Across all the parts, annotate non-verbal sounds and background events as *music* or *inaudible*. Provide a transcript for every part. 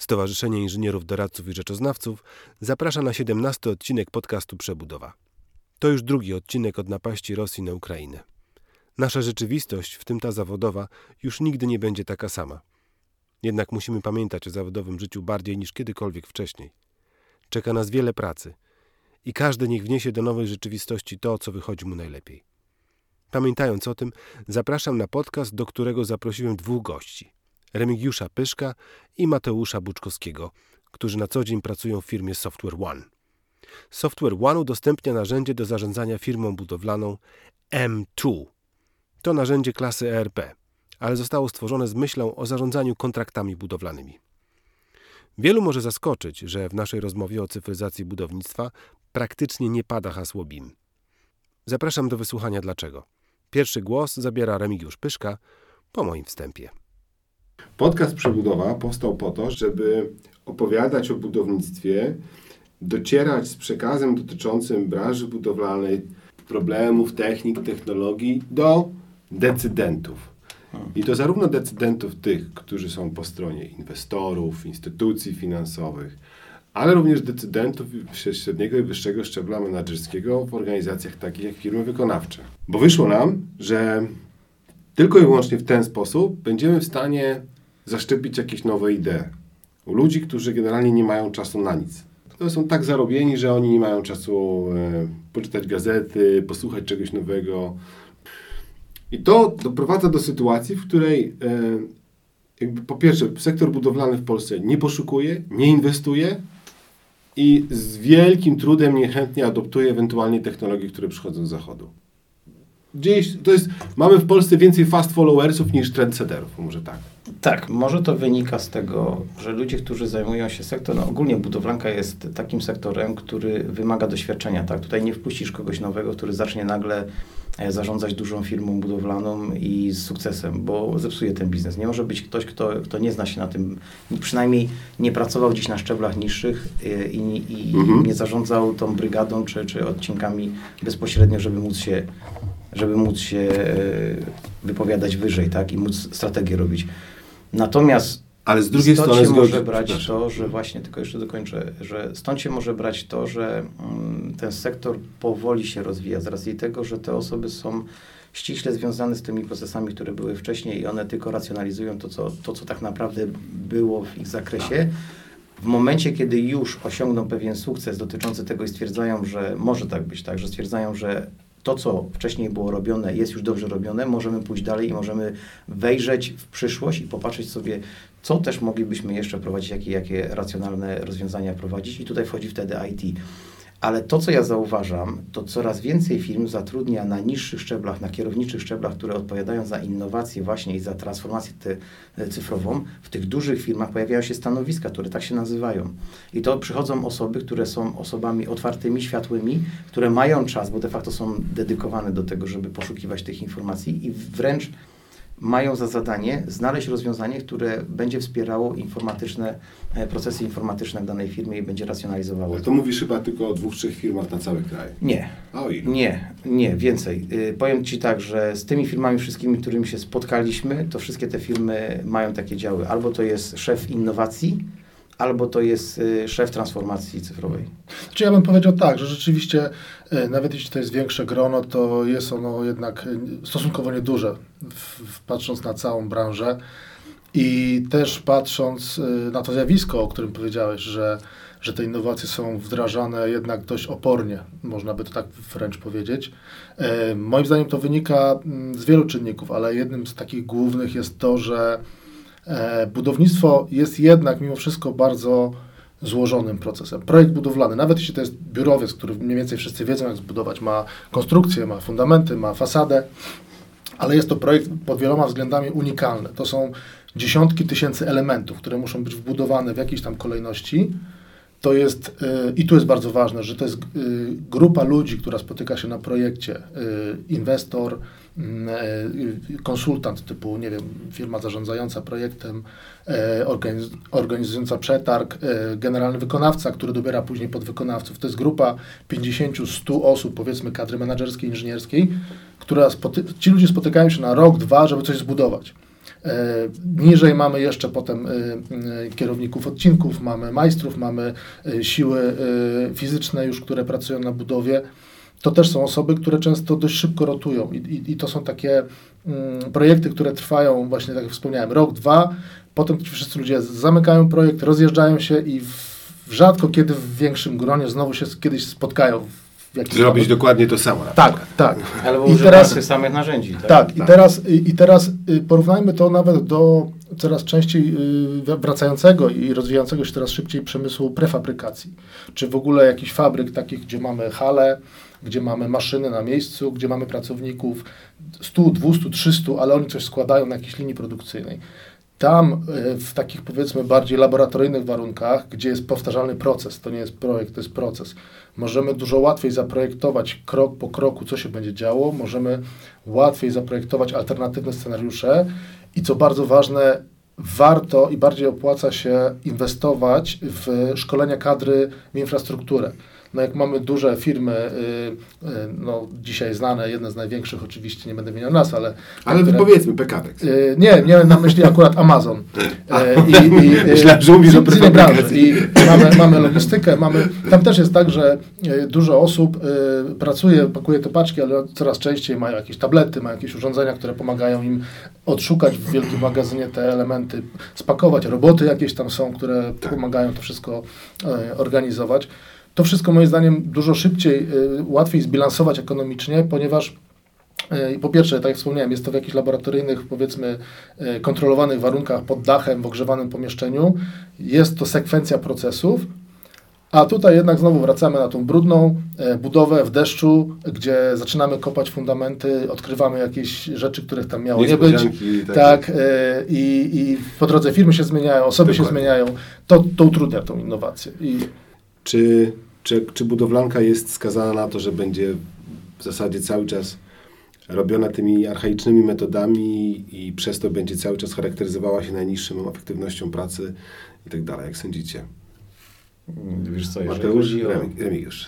Stowarzyszenie Inżynierów, Doradców i Rzeczoznawców zaprasza na 17 odcinek podcastu Przebudowa. To już drugi odcinek od napaści Rosji na Ukrainę. Nasza rzeczywistość, w tym ta zawodowa, już nigdy nie będzie taka sama. Jednak musimy pamiętać o zawodowym życiu bardziej niż kiedykolwiek wcześniej. Czeka nas wiele pracy i każdy niech wniesie do nowej rzeczywistości to, co wychodzi mu najlepiej. Pamiętając o tym, zapraszam na podcast, do którego zaprosiłem dwóch gości: Remigiusza Pyszka i Mateusza Buczkowskiego, którzy na co dzień pracują w firmie Software One. Software One udostępnia narzędzie do zarządzania firmą budowlaną M2. To narzędzie klasy ERP, ale zostało stworzone z myślą o zarządzaniu kontraktami budowlanymi. Wielu może zaskoczyć, że w naszej rozmowie o cyfryzacji budownictwa praktycznie nie pada hasło BIM. Zapraszam do wysłuchania dlaczego. Pierwszy głos zabiera Remigiusz Pyszka po moim wstępie. Podcast Przebudowa powstał po to, żeby opowiadać o budownictwie, docierać z przekazem dotyczącym branży budowlanej, problemów, technik, technologii do decydentów. I to zarówno decydentów tych, którzy są po stronie inwestorów, instytucji finansowych, ale również decydentów średniego i wyższego szczebla menedżerskiego w organizacjach takich jak firmy wykonawcze. Bo wyszło nam, że tylko i wyłącznie w ten sposób będziemy w stanie zaszczepić jakieś nowe idee u ludzi, którzy generalnie nie mają czasu na nic. To są tak zarobieni, że oni nie mają czasu e, poczytać gazety, posłuchać czegoś nowego. I to doprowadza do sytuacji, w której e, po pierwsze sektor budowlany w Polsce nie poszukuje, nie inwestuje i z wielkim trudem niechętnie adoptuje ewentualnie technologie, które przychodzą z zachodu. Gdzieś to jest, mamy w Polsce więcej fast followersów niż trendsetterów, może tak. Tak, może to wynika z tego, że ludzie, którzy zajmują się sektorem, no ogólnie budowlanka jest takim sektorem, który wymaga doświadczenia. Tak? Tutaj nie wpuścisz kogoś nowego, który zacznie nagle e, zarządzać dużą firmą budowlaną i z sukcesem, bo zepsuje ten biznes. Nie może być ktoś, kto, kto nie zna się na tym, przynajmniej nie pracował gdzieś na szczeblach niższych e, i, i mhm. nie zarządzał tą brygadą czy, czy odcinkami bezpośrednio, żeby móc się żeby móc się e, wypowiadać wyżej, tak, i móc strategię robić. Natomiast ale z drugiej stąd strony się może brać to, że właśnie, tylko jeszcze dokończę, że stąd się może brać to, że mm, ten sektor powoli się rozwija z racji tego, że te osoby są ściśle związane z tymi procesami, które były wcześniej i one tylko racjonalizują to, co, to, co tak naprawdę było w ich zakresie. W momencie, kiedy już osiągną pewien sukces dotyczący tego i stwierdzają, że może tak być, tak, że stwierdzają, że to, co wcześniej było robione, jest już dobrze robione, możemy pójść dalej i możemy wejrzeć w przyszłość i popatrzeć sobie, co też moglibyśmy jeszcze prowadzić, jakie, jakie racjonalne rozwiązania prowadzić. I tutaj wchodzi wtedy IT. Ale to, co ja zauważam, to coraz więcej firm zatrudnia na niższych szczeblach, na kierowniczych szczeblach, które odpowiadają za innowacje właśnie i za transformację te, cyfrową. W tych dużych firmach pojawiają się stanowiska, które tak się nazywają. I to przychodzą osoby, które są osobami otwartymi, światłymi, które mają czas, bo de facto są dedykowane do tego, żeby poszukiwać tych informacji i wręcz mają za zadanie znaleźć rozwiązanie, które będzie wspierało informatyczne, e, procesy informatyczne w danej firmie i będzie racjonalizowało. Ale to mówisz chyba tylko o dwóch, trzech firmach na cały kraj. Nie. A o ilu? Nie, nie, więcej. Y, powiem Ci tak, że z tymi firmami wszystkimi, którymi się spotkaliśmy, to wszystkie te firmy mają takie działy. Albo to jest szef innowacji, albo to jest y, szef transformacji cyfrowej. Znaczy ja bym powiedział tak, że rzeczywiście y, nawet jeśli to jest większe grono, to jest ono jednak y, stosunkowo nieduże, patrząc na całą branżę i też patrząc na to zjawisko, o którym powiedziałeś, że, że te innowacje są wdrażane jednak dość opornie, można by to tak wręcz powiedzieć. Moim zdaniem to wynika mm, z wielu czynników, ale jednym z takich głównych jest to, że budownictwo jest jednak mimo wszystko bardzo złożonym procesem. Projekt budowlany, nawet jeśli to jest biurowiec, który mniej więcej wszyscy wiedzą, jak zbudować, ma konstrukcję, ma fundamenty, ma fasadę, ale jest to projekt pod wieloma względami unikalny. To są dziesiątki tysięcy elementów, które muszą być wbudowane w jakiejś tam kolejności. To jest, yy, i tu jest bardzo ważne, że to jest yy, grupa ludzi, która spotyka się na projekcie, yy, inwestor, e, konsultant typu, nie wiem, firma zarządzająca projektem, e, organiz organizująca przetarg, e, generalny wykonawca, który dobiera później podwykonawców. To jest grupa 50-100 osób, powiedzmy kadry menedżerskiej, inżynierskiej, która ci ludzie spotykają się na rok, dwa, żeby coś zbudować. E, niżej mamy jeszcze potem e, e, kierowników odcinków, mamy majstrów, mamy e, siły e, fizyczne już, które pracują na budowie. To też są osoby, które często dość szybko rotują i, i, i to są takie mm, projekty, które trwają właśnie, tak jak wspomniałem, rok, dwa, potem ci wszyscy ludzie zamykają projekt, rozjeżdżają się i w, rzadko kiedy w większym gronie znowu się kiedyś spotkają. Zrobić dokładnie to samo. Tak, przykład. tak. Albo I teraz- tych samych narzędzi. Tak? Tak, i Tak. teraz, i, i teraz y, porównajmy to nawet do coraz częściej y, wracającego i rozwijającego się coraz szybciej przemysłu prefabrykacji. Czy w ogóle jakichś fabryk takich, gdzie mamy hale, gdzie mamy maszyny na miejscu, gdzie mamy pracowników 100, 200, 300, ale oni coś składają na jakiejś linii produkcyjnej. Tam y, w takich powiedzmy bardziej laboratoryjnych warunkach, gdzie jest powtarzalny proces, to nie jest projekt, to jest proces, możemy dużo łatwiej zaprojektować krok po kroku, co się będzie działo, możemy łatwiej zaprojektować alternatywne scenariusze i co bardzo ważne, warto i bardziej opłaca się inwestować w szkolenia kadry w infrastrukturę. No jak mamy duże firmy, y, y, no dzisiaj znane, jedne z największych oczywiście, nie będę wymieniał nas, ale... Ale które- powiedzmy PKP. Y, Nie, miałem na myśli akurat Amazon. *laughs* I, i, *laughs* Myślałem, że mówisz o. I mamy, mamy logistykę, mamy, tam też jest tak, że dużo osób pracuje, pakuje te paczki, ale coraz częściej mają jakieś tablety, mają jakieś urządzenia, które pomagają im odszukać w wielkim magazynie te elementy, spakować. Roboty jakieś tam są, które Tak. pomagają to wszystko organizować. To wszystko moim zdaniem dużo szybciej, y, łatwiej zbilansować ekonomicznie, ponieważ E, Po pierwsze, tak jak wspomniałem, jest to w jakichś laboratoryjnych, powiedzmy, e, kontrolowanych warunkach pod dachem, w ogrzewanym pomieszczeniu. Jest to sekwencja procesów, a tutaj jednak znowu wracamy na tą brudną budowę w deszczu, gdzie zaczynamy kopać fundamenty, odkrywamy jakieś rzeczy, których tam miało nie być. Tak, e, i, i po drodze firmy się zmieniają, osoby się Dokładnie. zmieniają. To, to utrudnia tą innowację. I Czy, czy, czy budowlanka jest skazana na to, że będzie w zasadzie cały czas robiona tymi archaicznymi metodami i przez to będzie cały czas charakteryzowała się najniższą efektywnością pracy i tak dalej, jak sądzicie? Wiesz co, jeżeli Mateusz, chodzi o... Remi- Remigiusz.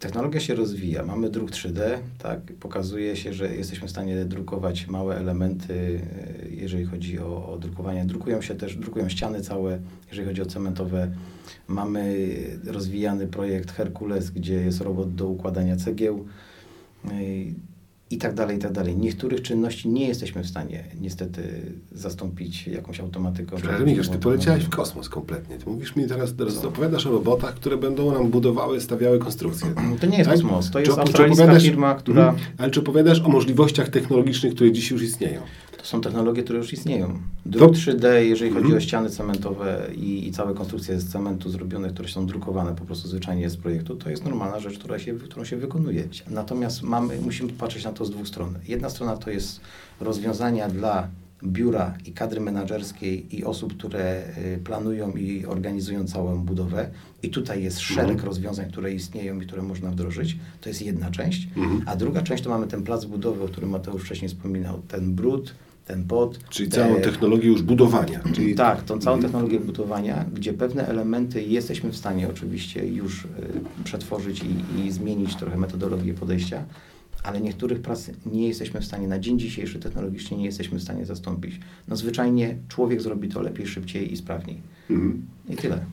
Technologia się rozwija. Mamy druk 3D, tak? Pokazuje się, że jesteśmy w stanie drukować małe elementy, e, jeżeli chodzi o, o drukowanie. Drukują się też, drukują ściany całe, jeżeli chodzi o cementowe. Mamy rozwijany projekt Herkules, gdzie jest robot do układania cegieł e, i tak dalej, i tak dalej. Niektórych czynności nie jesteśmy w stanie niestety zastąpić jakąś automatyką. Ale Remigiusz, ty poleciałeś w kosmos kompletnie. Ty mówisz mi teraz, teraz opowiadasz o robotach, które będą nam budowały, stawiały konstrukcje. To nie jest Tak? kosmos, to Czy- jest czy australijska opowiadasz- firma, która... Mhm. Ale czy opowiadasz o możliwościach technologicznych, które dziś już istnieją? To są technologie, które już istnieją. Druk To- 3D, jeżeli chodzi Mhm. o ściany cementowe i, i całe konstrukcje z cementu zrobione, które są drukowane po prostu zwyczajnie z projektu, to jest normalna rzecz, która się, którą się wykonuje. Natomiast mamy, musimy patrzeć na to z dwóch stron. Jedna strona to jest rozwiązania dla biura i kadry menedżerskiej i osób, które y, planują i organizują całą budowę. I tutaj jest szereg Mhm. rozwiązań, które istnieją i które można wdrożyć. To jest jedna część. Mhm. A druga część to mamy ten plac budowy, o którym Mateusz wcześniej wspominał. Ten brud, ten pod. Czyli te- całą technologię już budowania. Czyli tak, tą całą Mhm. technologię budowania, gdzie pewne elementy jesteśmy w stanie oczywiście już y, przetworzyć i, i zmienić trochę metodologię podejścia, ale niektórych prac nie jesteśmy w stanie, na dzień dzisiejszy technologicznie nie jesteśmy w stanie zastąpić. No zwyczajnie człowiek zrobi to lepiej, szybciej i sprawniej. Mhm. I tyle.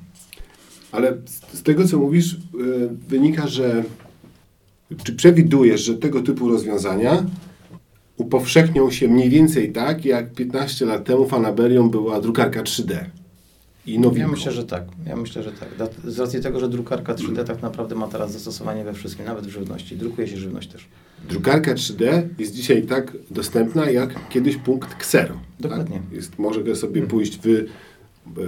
Ale z, z tego, co mówisz, y, wynika, że czy przewidujesz, że tego typu rozwiązania upowszechnią się mniej więcej tak, jak 15 lat temu fanaberią była drukarka 3D i nowinką. Ja myślę, że tak. Ja myślę, że tak. Z racji tego, że drukarka 3D tak naprawdę ma teraz zastosowanie we wszystkim, nawet w żywności. Drukuje się żywność też. Drukarka 3D jest dzisiaj tak dostępna, jak kiedyś punkt Xero. Dokładnie. Tak? Jest, mogę sobie pójść wy,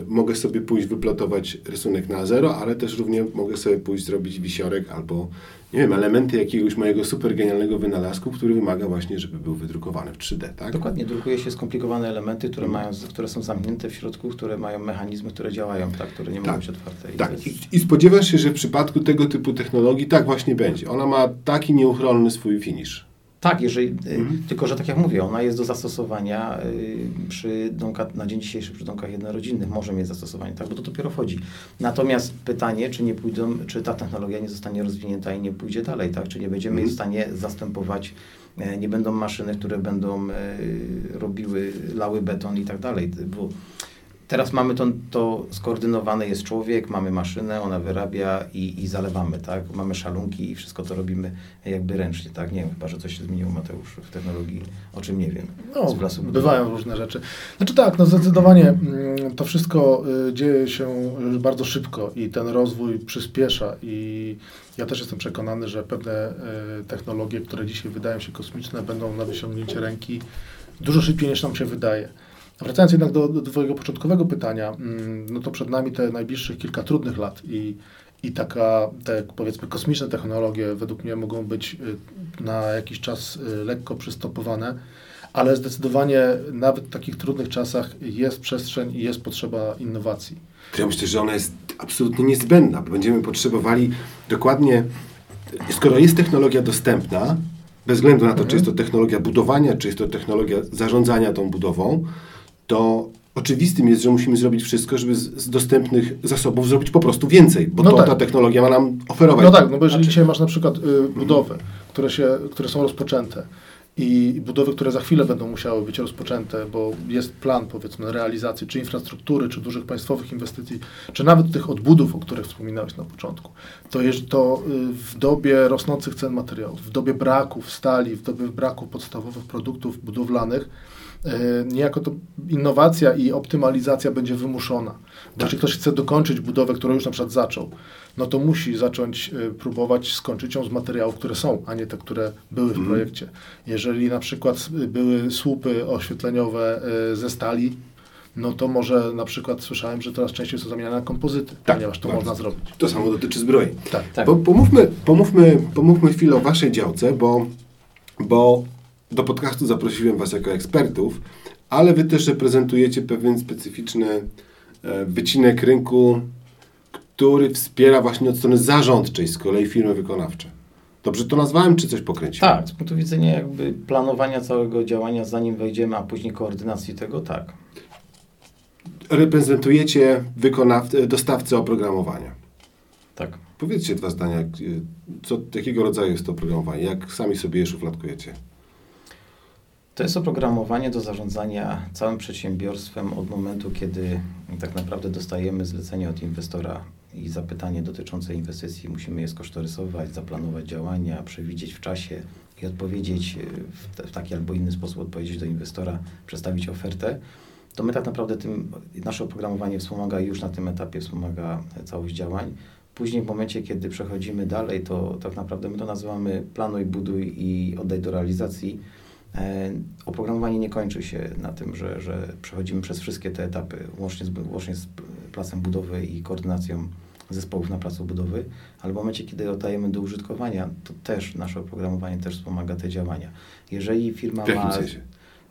mogę sobie pójść wyplotować rysunek na zero, ale też równie mogę sobie pójść zrobić wisiorek albo nie wiem, elementy jakiegoś mojego super genialnego wynalazku, który wymaga właśnie, żeby był wydrukowany w 3D, tak? Dokładnie, drukuje się skomplikowane elementy, które, mają, które są zamknięte w środku, które mają mechanizmy, które działają, tak, które nie mogą Tak. być otwarte. I Tak, I, i spodziewasz się, że w przypadku tego typu technologii tak właśnie będzie. Ona ma taki nieuchronny swój finish. Tak, jeżeli, y, Mhm. tylko że tak jak mówię, ona jest do zastosowania y, przy domkach, na dzień dzisiejszy przy domkach jednorodzinnych, może mieć zastosowanie, tak, bo to dopiero wchodzi. Natomiast pytanie, czy nie pójdą, czy ta technologia nie zostanie rozwinięta i nie pójdzie dalej, tak, czy nie będziemy Mhm. w stanie zastępować e, nie będą maszyny, które będą e, robiły, lały beton i tak dalej, bo Teraz mamy to, to skoordynowane, jest człowiek, mamy maszynę, ona wyrabia i, i zalewamy, tak? Mamy szalunki i wszystko to robimy jakby ręcznie, tak? Nie wiem, chyba, że coś się zmieniło, Mateusz, w technologii, o czym nie wiem. No, bywają różne rzeczy. Znaczy tak, no zdecydowanie mm, to wszystko y, dzieje się bardzo szybko i ten rozwój przyspiesza i ja też jestem przekonany, że pewne y, technologie, które dzisiaj wydają się kosmiczne, będą na wyciągnięcie ręki dużo szybciej niż nam się wydaje. Wracając jednak do, do Twojego początkowego pytania, mm, no to przed nami te najbliższych kilka trudnych lat i, i taka, te powiedzmy kosmiczne technologie według mnie mogą być y, na jakiś czas y, lekko przystopowane, ale zdecydowanie nawet w takich trudnych czasach jest przestrzeń i jest potrzeba innowacji. Ja myślę, że ona jest absolutnie niezbędna, bo będziemy potrzebowali dokładnie, skoro jest technologia dostępna, bez względu na to, mhm. czy jest to technologia budowania, czy jest to technologia zarządzania tą budową, to oczywistym jest, że musimy zrobić wszystko, żeby z, dostępnych zasobów zrobić po prostu więcej, bo no to, tak. ta technologia ma nam oferować. No tak, no bo jeżeli znaczy... dzisiaj masz na przykład y, budowy, które, się, które są rozpoczęte i budowy, które za chwilę będą musiały być rozpoczęte, bo jest plan powiedzmy realizacji czy infrastruktury, czy dużych państwowych inwestycji, czy nawet tych odbudów, o których wspominałeś na początku, to, jest, to y, w dobie rosnących cen materiałów, w dobie braków stali, w dobie braku podstawowych produktów budowlanych, niejako to innowacja i optymalizacja będzie wymuszona. Bo tak. ktoś chce dokończyć budowę, którą już na przykład zaczął, no to musi zacząć e, próbować skończyć ją z materiałów, które są, a nie te, które były w mhm. projekcie. Jeżeli na przykład były słupy oświetleniowe e, ze stali, no to może na przykład słyszałem, że teraz częściej są zamieniane na kompozyty, tak, ponieważ to bardzo. można zrobić. To samo dotyczy zbroi. Tak, tak. pomówmy, pomówmy, pomówmy chwilę o Waszej działce, bo, bo do podcastu zaprosiłem Was jako ekspertów, ale Wy też reprezentujecie pewien specyficzny e, wycinek rynku, który wspiera właśnie od strony zarządczej z kolei firmy wykonawcze. Dobrze to nazwałem, czy coś pokręciłem? Tak, z punktu widzenia jakby planowania całego działania, zanim wejdziemy, a później koordynacji tego, tak. Reprezentujecie wykonaw- dostawcę oprogramowania. Tak. Powiedzcie dwa zdania, co, jakiego rodzaju jest to oprogramowanie, jak sami sobie je szufladkujecie. To jest oprogramowanie do zarządzania całym przedsiębiorstwem od momentu, kiedy tak naprawdę dostajemy zlecenie od inwestora i zapytanie dotyczące inwestycji. Musimy je skosztorysować, zaplanować działania, przewidzieć w czasie i odpowiedzieć w, w taki albo inny sposób odpowiedzieć do inwestora, przedstawić ofertę. To my tak naprawdę tym, nasze oprogramowanie wspomaga już na tym etapie, wspomaga całość działań. Później w momencie, kiedy przechodzimy dalej, to tak naprawdę my to nazywamy planuj, buduj i oddaj do realizacji E, oprogramowanie nie kończy się na tym, że, że przechodzimy przez wszystkie te etapy, łącznie z, łącznie z placem budowy i koordynacją zespołów na placu budowy, ale w momencie, kiedy oddajemy do użytkowania, to też nasze oprogramowanie też wspomaga te działania. Jeżeli firma ma... Sensie?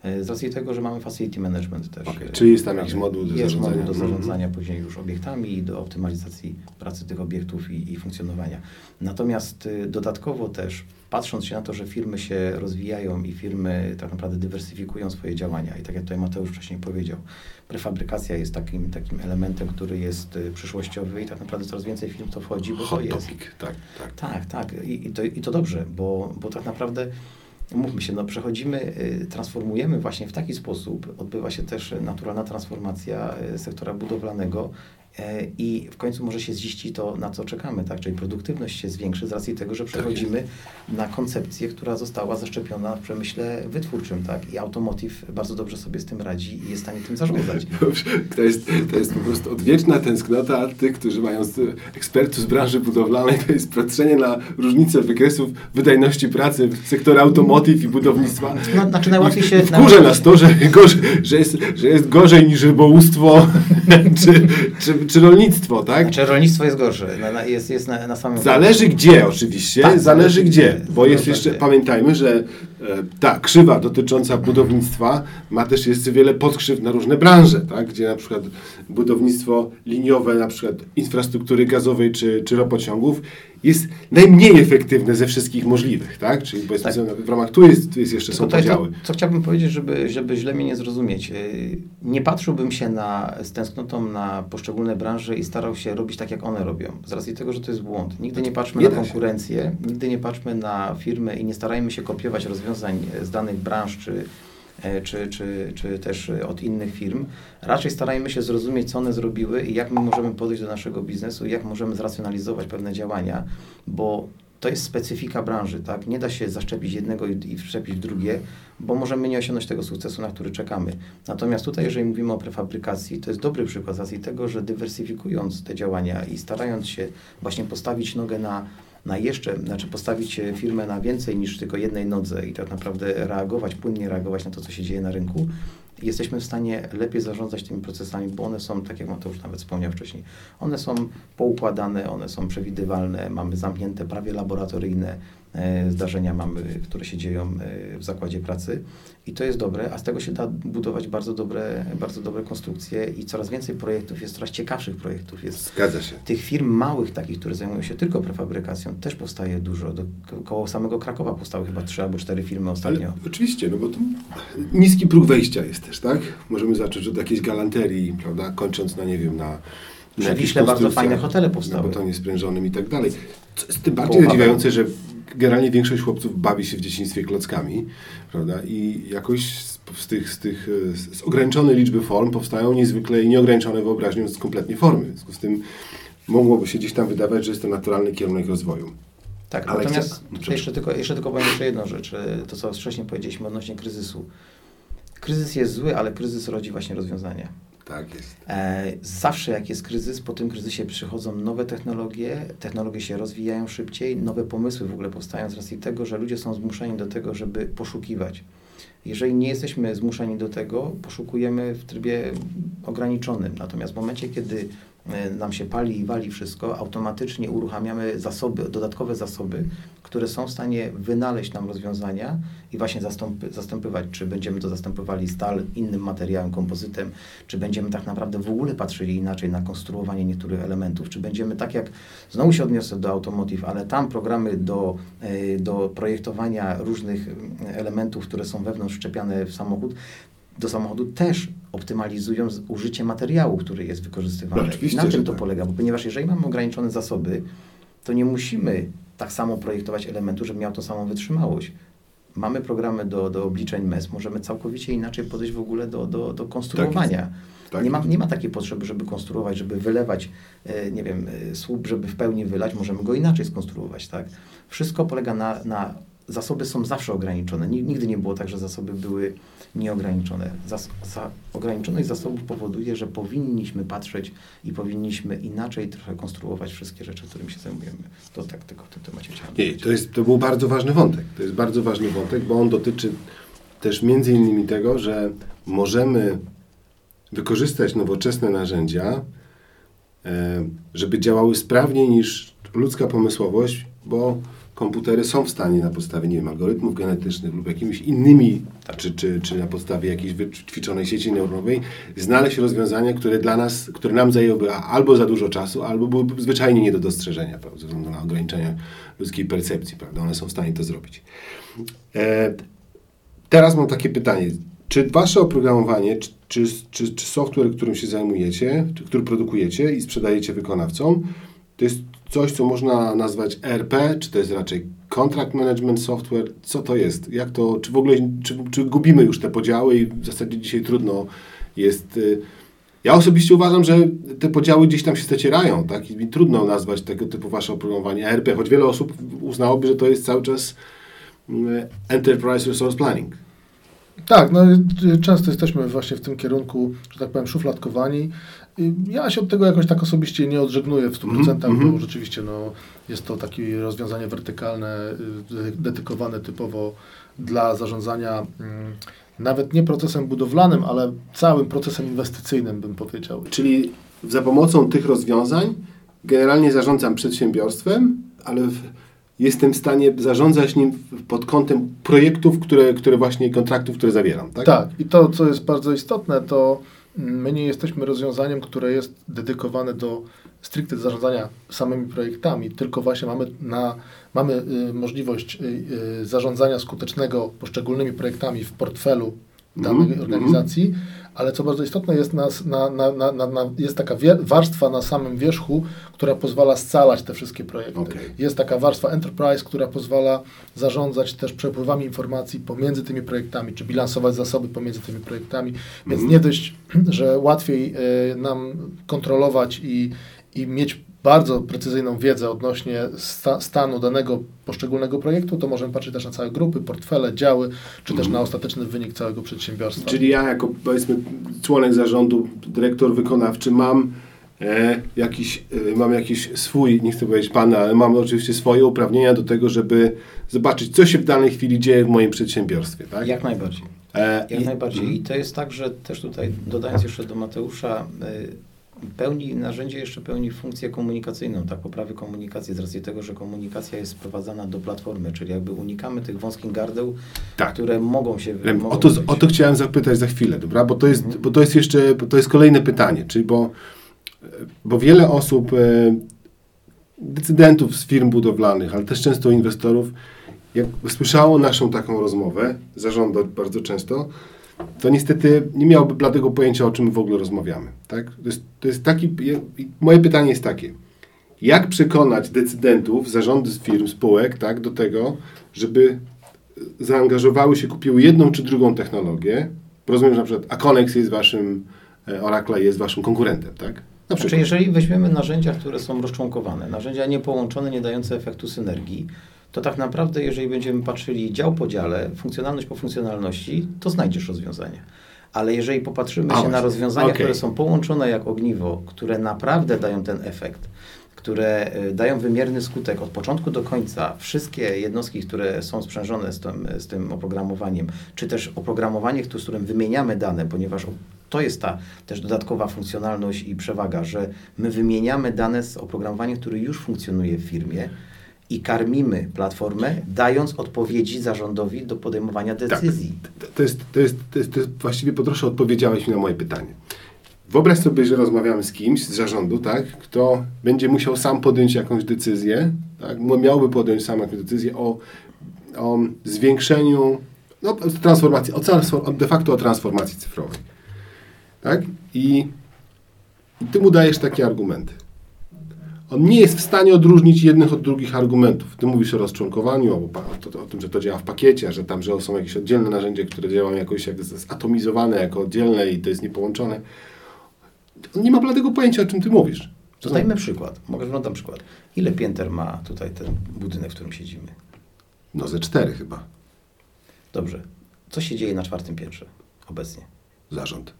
E, z racji tego, że mamy facility management też. Okay. Czyli jest tam jakiś moduł do jest zarządzania. moduł do mhm. zarządzania mm -hmm. później już obiektami i do optymalizacji pracy tych obiektów i, i funkcjonowania. Natomiast y, dodatkowo też patrząc się na to, że firmy się rozwijają i firmy tak naprawdę dywersyfikują swoje działania i tak jak tutaj Mateusz wcześniej powiedział, prefabrykacja jest takim, takim elementem, który jest y, przyszłościowy i tak naprawdę coraz więcej firm to wchodzi, bo Hot to jest... Topic. Tak, tak. Tak, tak. I, i, to, I to dobrze, bo, bo tak naprawdę mówmy się, no przechodzimy, y, transformujemy właśnie w taki sposób, odbywa się też naturalna transformacja y, sektora budowlanego i w końcu może się ziścić to, na co czekamy, tak? Czyli produktywność się zwiększy z racji tego, że tak przechodzimy na koncepcję, która została zaszczepiona w przemyśle wytwórczym, tak? I Automotive bardzo dobrze sobie z tym radzi i jest w stanie tym zarządzać. *laughs* To jest, to jest po prostu odwieczna tęsknota tych, którzy mają ekspertów z branży budowlanej, to jest patrzenie na różnicę wykresów wydajności pracy sektora automotive i budownictwa. No, znaczy najłatwiej się... Wkurza nas to, że, gorzej, że, jest, że jest gorzej niż rybołówstwo, *laughs* czy, czy czy rolnictwo, tak? Znaczy rolnictwo jest gorsze, na, jest, jest na, na samym... Zależy gdzie oczywiście, tak, zależy gdzie, bo jest jeszcze, pamiętajmy, że ta krzywa dotycząca budownictwa ma też jeszcze wiele podkrzyw na różne branże, tak? Gdzie na przykład budownictwo liniowe, na przykład infrastruktury gazowej czy, czy ropociągów jest najmniej efektywne ze wszystkich możliwych, tak? Czyli powiedzmy tak. w ramach tu jest, tu jest jeszcze są podziały. To, co chciałbym powiedzieć, żeby, żeby źle mnie nie zrozumieć. Y, nie patrzyłbym się na, z tęsknotą na poszczególne branże i starał się robić tak, jak one robią. Z racji tego, że to jest błąd. Nigdy nie patrzmy nie na konkurencję, nigdy nie patrzmy na firmy i nie starajmy się kopiować rozwiązań rozwiązań z danych branż, czy, e, czy, czy, czy też od innych firm. Raczej starajmy się zrozumieć, co one zrobiły i jak my możemy podejść do naszego biznesu jak możemy zracjonalizować pewne działania, bo to jest specyfika branży, tak? Nie da się zaszczepić jednego i, i wszczepić w drugie, bo możemy nie osiągnąć tego sukcesu, na który czekamy. Natomiast tutaj, jeżeli mówimy o prefabrykacji, to jest dobry przykład z racji tego, że dywersyfikując te działania i starając się właśnie postawić nogę na, na jeszcze, znaczy postawić firmę na więcej niż tylko jednej nodze i tak naprawdę reagować, płynnie reagować na to, co się dzieje na rynku, jesteśmy w stanie lepiej zarządzać tymi procesami, bo one są, tak jak Mateusz nawet wspomniał wcześniej, one są poukładane, one są przewidywalne, mamy zamknięte, prawie laboratoryjne e, zdarzenia mamy, które się dzieją e, w zakładzie pracy i to jest dobre, a z tego się da budować bardzo dobre, bardzo dobre konstrukcje i coraz więcej projektów, jest coraz ciekawszych projektów. Jest Zgadza się. Tych firm małych takich, które zajmują się tylko prefabrykacją, też powstaje dużo. Do, koło samego Krakowa powstały chyba trzy albo cztery firmy ostatnio. Ale oczywiście, no bo to niski próg wejścia jest też, tak? Możemy zacząć od jakiejś galanterii, prawda? Kończąc na, nie wiem, na na Wiśle bardzo fajne hotele powstały. Na betonie sprężonym i tak dalej. Jest tym bardziej zadziwiające, że generalnie większość chłopców bawi się w dzieciństwie klockami, prawda? I jakoś z, z tych, z tych z ograniczonej liczby form powstają niezwykle i nieograniczone wyobraźnią kompletnie formy. W związku z tym mogłoby się gdzieś tam wydawać, że jest to naturalny kierunek rozwoju. Tak, Ale natomiast chcę... jeszcze, tylko, jeszcze tylko powiem jeszcze jedną rzecz, to co wcześniej powiedzieliśmy odnośnie kryzysu. Kryzys jest zły, ale kryzys rodzi właśnie rozwiązania. Tak jest. E, zawsze jak jest kryzys, po tym kryzysie przychodzą nowe technologie, technologie się rozwijają szybciej, nowe pomysły w ogóle powstają z racji tego, że ludzie są zmuszeni do tego, żeby poszukiwać. Jeżeli nie jesteśmy zmuszeni do tego, poszukujemy w trybie ograniczonym. Natomiast w momencie, kiedy nam się pali i wali wszystko, automatycznie uruchamiamy zasoby, dodatkowe zasoby, które są w stanie wynaleźć nam rozwiązania i właśnie zastąpy, zastępywać, czy będziemy to zastępowali stal innym materiałem, kompozytem, czy będziemy tak naprawdę w ogóle patrzyli inaczej na konstruowanie niektórych elementów, czy będziemy tak jak, znowu się odniosę do automotive, ale tam programy do, e, do projektowania różnych elementów, które są wewnątrz wszczepiane w samochód, do samochodu też optymalizują użycie materiału, który jest wykorzystywany. No, I na tym to tak. polega, bo ponieważ jeżeli mamy ograniczone zasoby, to nie musimy tak samo projektować elementu, żeby miał tą samą wytrzymałość. Mamy programy do, do obliczeń MES, możemy całkowicie inaczej podejść w ogóle do, do, do konstruowania. Tak tak nie, ma, nie ma takiej potrzeby, żeby konstruować, żeby wylewać, e, nie wiem, e, słup, żeby w pełni wylać, możemy go inaczej skonstruować, tak? Wszystko polega na, na zasoby są zawsze ograniczone. Nigdy nie było tak, że zasoby były nieograniczone. Zas za ograniczoność zasobów powoduje, że powinniśmy patrzeć i powinniśmy inaczej trochę konstruować wszystkie rzeczy, którymi się zajmujemy. To tak tylko w tym temacie chciałem Nie, to, jest, to był bardzo ważny wątek. To jest bardzo ważny wątek, bo on dotyczy też między innymi tego, że możemy wykorzystać nowoczesne narzędzia, e, żeby działały sprawniej niż ludzka pomysłowość, bo komputery są w stanie na podstawie, nie wiem, algorytmów genetycznych lub jakimiś innymi, czy, czy, czy na podstawie jakiejś wyćwiczonej sieci neuronowej, znaleźć rozwiązania, które dla nas, które nam zajęłyby albo za dużo czasu, albo byłyby zwyczajnie nie do dostrzeżenia, prawda, ze względu na ograniczenia ludzkiej percepcji, prawda, one są w stanie to zrobić. E, teraz mam takie pytanie, czy wasze oprogramowanie, czy, czy, czy, czy software, którym się zajmujecie, który produkujecie i sprzedajecie wykonawcom, to jest coś, co można nazwać ERP, czy to jest raczej Contract Management Software? Co to jest? Jak to, czy w ogóle, czy, czy gubimy już te podziały i w zasadzie dzisiaj trudno jest... Y, ja osobiście uważam, że te podziały gdzieś tam się zacierają, tak? I trudno nazwać tego typu wasze oprogramowanie ERP, choć wiele osób uznałoby, że to jest cały czas mm, Enterprise Resource Planning. Tak, no często jesteśmy właśnie w tym kierunku, że tak powiem, szufladkowani. Ja się od tego jakoś tak osobiście nie odżegnuję w 100%, mm -hmm. bo mhm. rzeczywiście no, jest to takie rozwiązanie wertykalne, y, dedykowane typowo dla zarządzania mm, nawet nie procesem budowlanym, ale całym procesem inwestycyjnym, bym powiedział. Czyli za pomocą tych rozwiązań generalnie zarządzam przedsiębiorstwem, ale w jestem w stanie zarządzać nim pod kątem projektów, które, które właśnie kontraktów, które zawieram. Tak? tak, i to, co jest bardzo istotne, to my nie jesteśmy rozwiązaniem, które jest dedykowane do stricte zarządzania samymi projektami, tylko właśnie mamy, na, mamy y, możliwość y, y, zarządzania skutecznego poszczególnymi projektami w portfelu danej Mhm, organizacji, ale co bardzo istotne jest, nas, na, na, na, jest taka warstwa na samym wierzchu, która pozwala scalać te wszystkie projekty. Okej. Jest taka warstwa enterprise, która pozwala zarządzać też przepływami informacji pomiędzy tymi projektami, czy bilansować zasoby pomiędzy tymi projektami. Więc Mhm. nie dość, *clears throat* że łatwiej e, nam kontrolować i, i mieć bardzo precyzyjną wiedzę odnośnie sta, stanu danego poszczególnego projektu, to możemy patrzeć też na całe grupy, portfele, działy, czy też na ostateczny wynik całego przedsiębiorstwa. Mhm. Czyli ja jako powiedzmy członek zarządu, dyrektor wykonawczy mam e, jakiś, e, mam jakiś swój, nie chcę powiedzieć pana, ale mam oczywiście swoje uprawnienia do tego, żeby zobaczyć, co się w danej chwili dzieje w moim przedsiębiorstwie, tak? Jak najbardziej. E, Jak i- najbardziej. I to jest tak, że też tutaj, dodając jeszcze do Mateusza, y, pełni narzędzie jeszcze pełni funkcję komunikacyjną, tak, poprawy komunikacji, z racji tego, że komunikacja jest sprowadzana do platformy, czyli jakby unikamy tych wąskich gardeł, Tak. które mogą się... Rem, mogą o, to, być. o to chciałem zapytać za chwilę, dobra? Bo to jest, Mhm. bo to jest jeszcze, to jest kolejne pytanie, czyli bo, bo wiele osób, e, decydentów z firm budowlanych, ale też często inwestorów, jak słyszało naszą taką rozmowę, zarządu bardzo często, to niestety nie miałoby bladego pojęcia, o czym w ogóle rozmawiamy, tak? To jest, to jest taki, moje pytanie jest takie, jak przekonać decydentów, zarządy firm, spółek, tak, do tego, żeby zaangażowały się, kupiły jedną czy drugą technologię. Rozumiem, że na przykład Aconex jest waszym, e, Oracle jest waszym konkurentem, tak? Na Znaczy, przykład. jeżeli weźmiemy narzędzia, które są rozczłonkowane, narzędzia niepołączone, nie dające efektu synergii, to tak naprawdę, jeżeli będziemy patrzyli dział po dziale, funkcjonalność po funkcjonalności, to znajdziesz rozwiązanie. Ale jeżeli popatrzymy się na rozwiązania, Okej. które są połączone jak ogniwo, które naprawdę dają ten efekt, które y, dają wymierny skutek od początku do końca, wszystkie jednostki, które są sprzężone z tym, z tym oprogramowaniem, czy też oprogramowanie, z którym wymieniamy dane, ponieważ to jest ta też dodatkowa funkcjonalność i przewaga, że my wymieniamy dane z oprogramowaniem, które już funkcjonuje w firmie i karmimy platformę, dając odpowiedzi zarządowi do podejmowania decyzji. To- To jest, to, jest, to, jest, to jest właściwie po trosze odpowiedziałeś mi na moje pytanie. Wyobraź sobie, że rozmawiamy z kimś z zarządu, tak, kto będzie musiał sam podjąć jakąś decyzję, tak, miałby podjąć sam jakąś decyzję o, o zwiększeniu no, transformacji, o, transfor- o de facto o transformacji cyfrowej. Tak? I, I ty mu dajesz takie argumenty. On nie jest w stanie odróżnić jednych od drugich argumentów. Ty mówisz o rozczłonkowaniu, o, o, o tym, że to działa w pakiecie, że tam że są jakieś oddzielne narzędzia, które działają jakoś jak zatomizowane, jako oddzielne i to jest niepołączone. On nie ma bladego pojęcia, o czym ty mówisz. Dajmy przykład. Mogę podać przykład. Ile pięter ma tutaj ten budynek, w którym siedzimy? No ze cztery chyba. Dobrze. Co się dzieje na czwartym piętrze obecnie? Zarząd.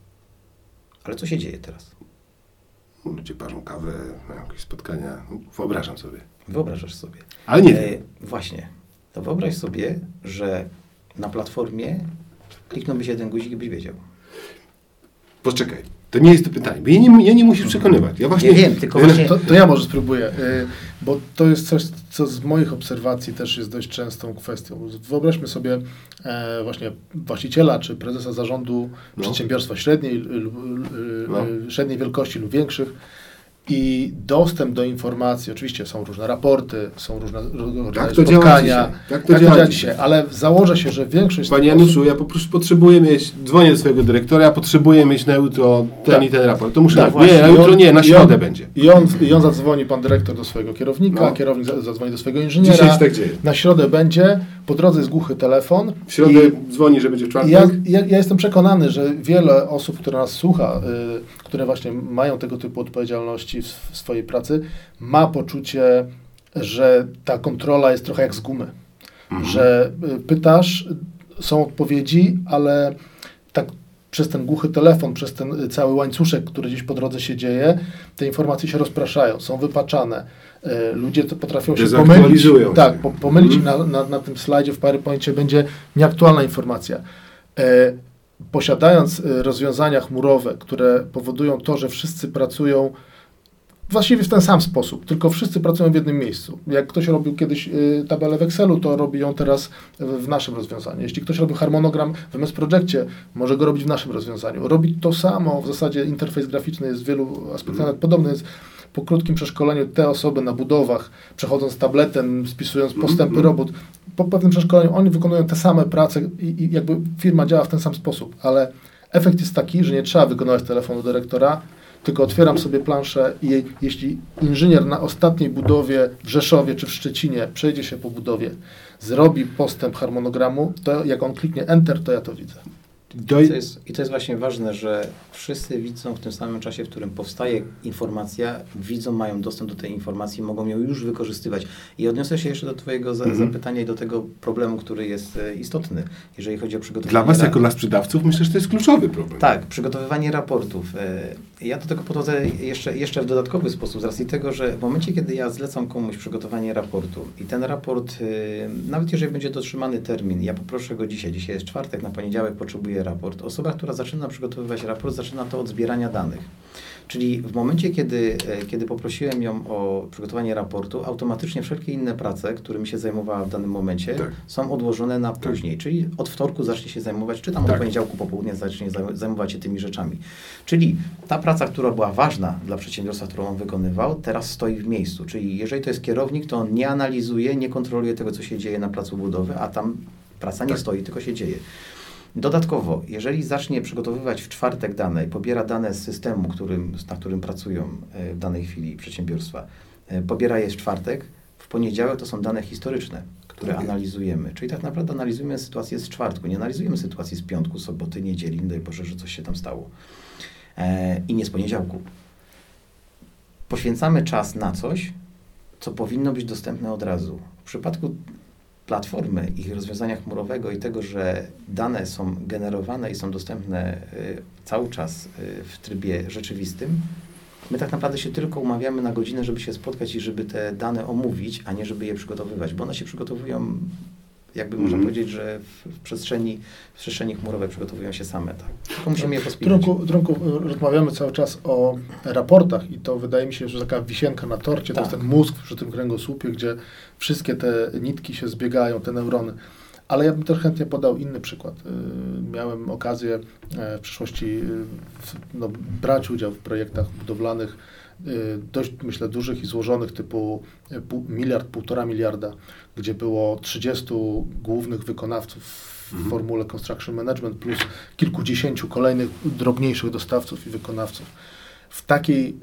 Ale co się dzieje teraz? Ludzie parzą kawę, mają jakieś spotkania. Wyobrażam sobie. Wyobrażasz sobie. Ale nie E, właśnie. To wyobraź sobie, że na platformie kliknąłbyś jeden guzik i byś wiedział. Poczekaj. To nie jest to pytanie. Bo ja nie, ja nie musisz przekonywać. Ja właśnie, Nie wiem, tylko właśnie- To, to ja może spróbuję, y, bo to jest coś, co z moich obserwacji też jest dość częstą kwestią. Wyobraźmy sobie e, właśnie właściciela czy prezesa zarządu No. przedsiębiorstwa średniej, No. y, średniej wielkości lub większych i dostęp do informacji. Oczywiście są różne raporty, są różne Tak to spotkania. dzisiaj. Tak to działa dzisiaj. Ale założę się, że większość Panie osób- Januszu, ja po prostu potrzebuję mieć, dzwonię do swojego dyrektora, ja potrzebuję mieć na jutro ten Tak. i ten raport. To muszę, Tak, nie, właśnie. na jutro on- nie, na środę on- będzie. I on, I on zadzwoni, pan dyrektor, do swojego kierownika, No. kierownik za- zadzwoni do swojego Dzisiaj inżyniera. się tak dzieje. Na środę będzie, po drodze jest głuchy telefon. W środę I dzwoni, że będzie w czwartek. ja, ja, ja jestem przekonany, że wiele osób, które nas słucha, y, które właśnie mają tego typu odpowiedzialności w, w swojej pracy, ma poczucie, że ta kontrola jest trochę jak z gumy. Mhm. Że y, pytasz, są odpowiedzi, ale tak przez ten głuchy telefon, przez ten y, cały łańcuszek, który gdzieś po drodze się dzieje, te informacje się rozpraszają, są wypaczane. Y, Ludzie to potrafią się pomylić. Tak, po, pomylić Mhm. na, na, na tym slajdzie w PowerPoincie będzie nieaktualna informacja. Posiadając rozwiązania chmurowe, które powodują to, że wszyscy pracują właściwie w ten sam sposób, tylko wszyscy pracują w jednym miejscu. Jak ktoś robił kiedyś y, tabelę w Excelu, to robi ją teraz w, w naszym rozwiązaniu. Jeśli ktoś robił harmonogram w MS Projectie, może go robić w naszym rozwiązaniu. Robi to samo, w zasadzie interfejs graficzny jest w wielu aspektach nawet podobny, jest po krótkim przeszkoleniu te osoby na budowach, przechodząc tabletem, spisując postępy robót, po pewnym przeszkoleniu oni wykonują te same prace i, i jakby firma działa w ten sam sposób, ale efekt jest taki, że nie trzeba wykonywać telefonu dyrektora, tylko otwieram sobie planszę i jeśli inżynier na ostatniej budowie w Rzeszowie czy w Szczecinie przejdzie się po budowie, zrobi postęp harmonogramu, to jak on kliknie Enter, to ja to widzę. Do... I to, jest, I to jest właśnie ważne, że wszyscy widzą w tym samym czasie, w którym powstaje informacja, widzą, mają dostęp do tej informacji, mogą ją już wykorzystywać. I odniosę się jeszcze do Twojego za, Mhm. zapytania i do tego problemu, który jest e, istotny, jeżeli chodzi o przygotowanie. Dla Was, jako dla sprzedawców, myślę, że to jest kluczowy problem. Tak, przygotowywanie raportów. E, Ja do tego podchodzę jeszcze, jeszcze w dodatkowy sposób, z racji tego, że w momencie, kiedy ja zlecam komuś przygotowanie raportu i ten raport, e, nawet jeżeli będzie dotrzymany termin, ja poproszę go dzisiaj, dzisiaj jest czwartek, na poniedziałek potrzebuję raport, osoba, która zaczyna przygotowywać raport, zaczyna to od zbierania danych. Czyli w momencie, kiedy, e, kiedy poprosiłem ją o przygotowanie raportu, automatycznie wszelkie inne prace, którymi się zajmowała w danym momencie, Tak. są odłożone na później. Czyli od wtorku zacznie się zajmować, czy tam od Tak. poniedziałku po południe zacznie zaj- zajmować się tymi rzeczami. Czyli ta praca, która była ważna dla przedsiębiorstwa, którą on wykonywał, teraz stoi w miejscu. Czyli jeżeli to jest kierownik, to on nie analizuje, nie kontroluje tego, co się dzieje na placu budowy, a tam praca nie Tak. stoi, tylko się dzieje. Dodatkowo, jeżeli zacznie przygotowywać w czwartek dane i pobiera dane z systemu, którym, na którym pracują e, w danej chwili przedsiębiorstwa, e, pobiera je w czwartek, w poniedziałek to są dane historyczne, które analizujemy. Czyli tak naprawdę analizujemy sytuację z czwartku, nie analizujemy sytuacji z piątku, soboty, niedzieli, nie daj Boże, że coś się tam stało. E, I nie z poniedziałku. Poświęcamy czas na coś, co powinno być dostępne od razu. W przypadku platformy i rozwiązania chmurowego i tego, że dane są generowane i są dostępne y, cały czas y, w trybie rzeczywistym, my tak naprawdę się tylko umawiamy na godzinę, żeby się spotkać i żeby te dane omówić, a nie żeby je przygotowywać, bo one się przygotowują, jakby można Mhm. powiedzieć, że w, przestrzeni, w przestrzeni chmurowej przygotowują się same, tak. Tylko musimy je W pospinać. trunku, w trunku rozmawiamy cały czas o raportach i to wydaje mi się, że taka wisienka na torcie, to Tak. jest ten mózg przy tym kręgosłupie, gdzie wszystkie te nitki się zbiegają, te neurony. Ale ja bym też chętnie podał inny przykład. Y, Miałem okazję e, w przyszłości y, no, brać udział w projektach budowlanych dość, myślę, dużych i złożonych, typu y, miliard, półtora miliarda, gdzie było 30 głównych wykonawców w Mhm. formule Construction Management plus kilkudziesięciu kolejnych drobniejszych dostawców i wykonawców. W takiej, e,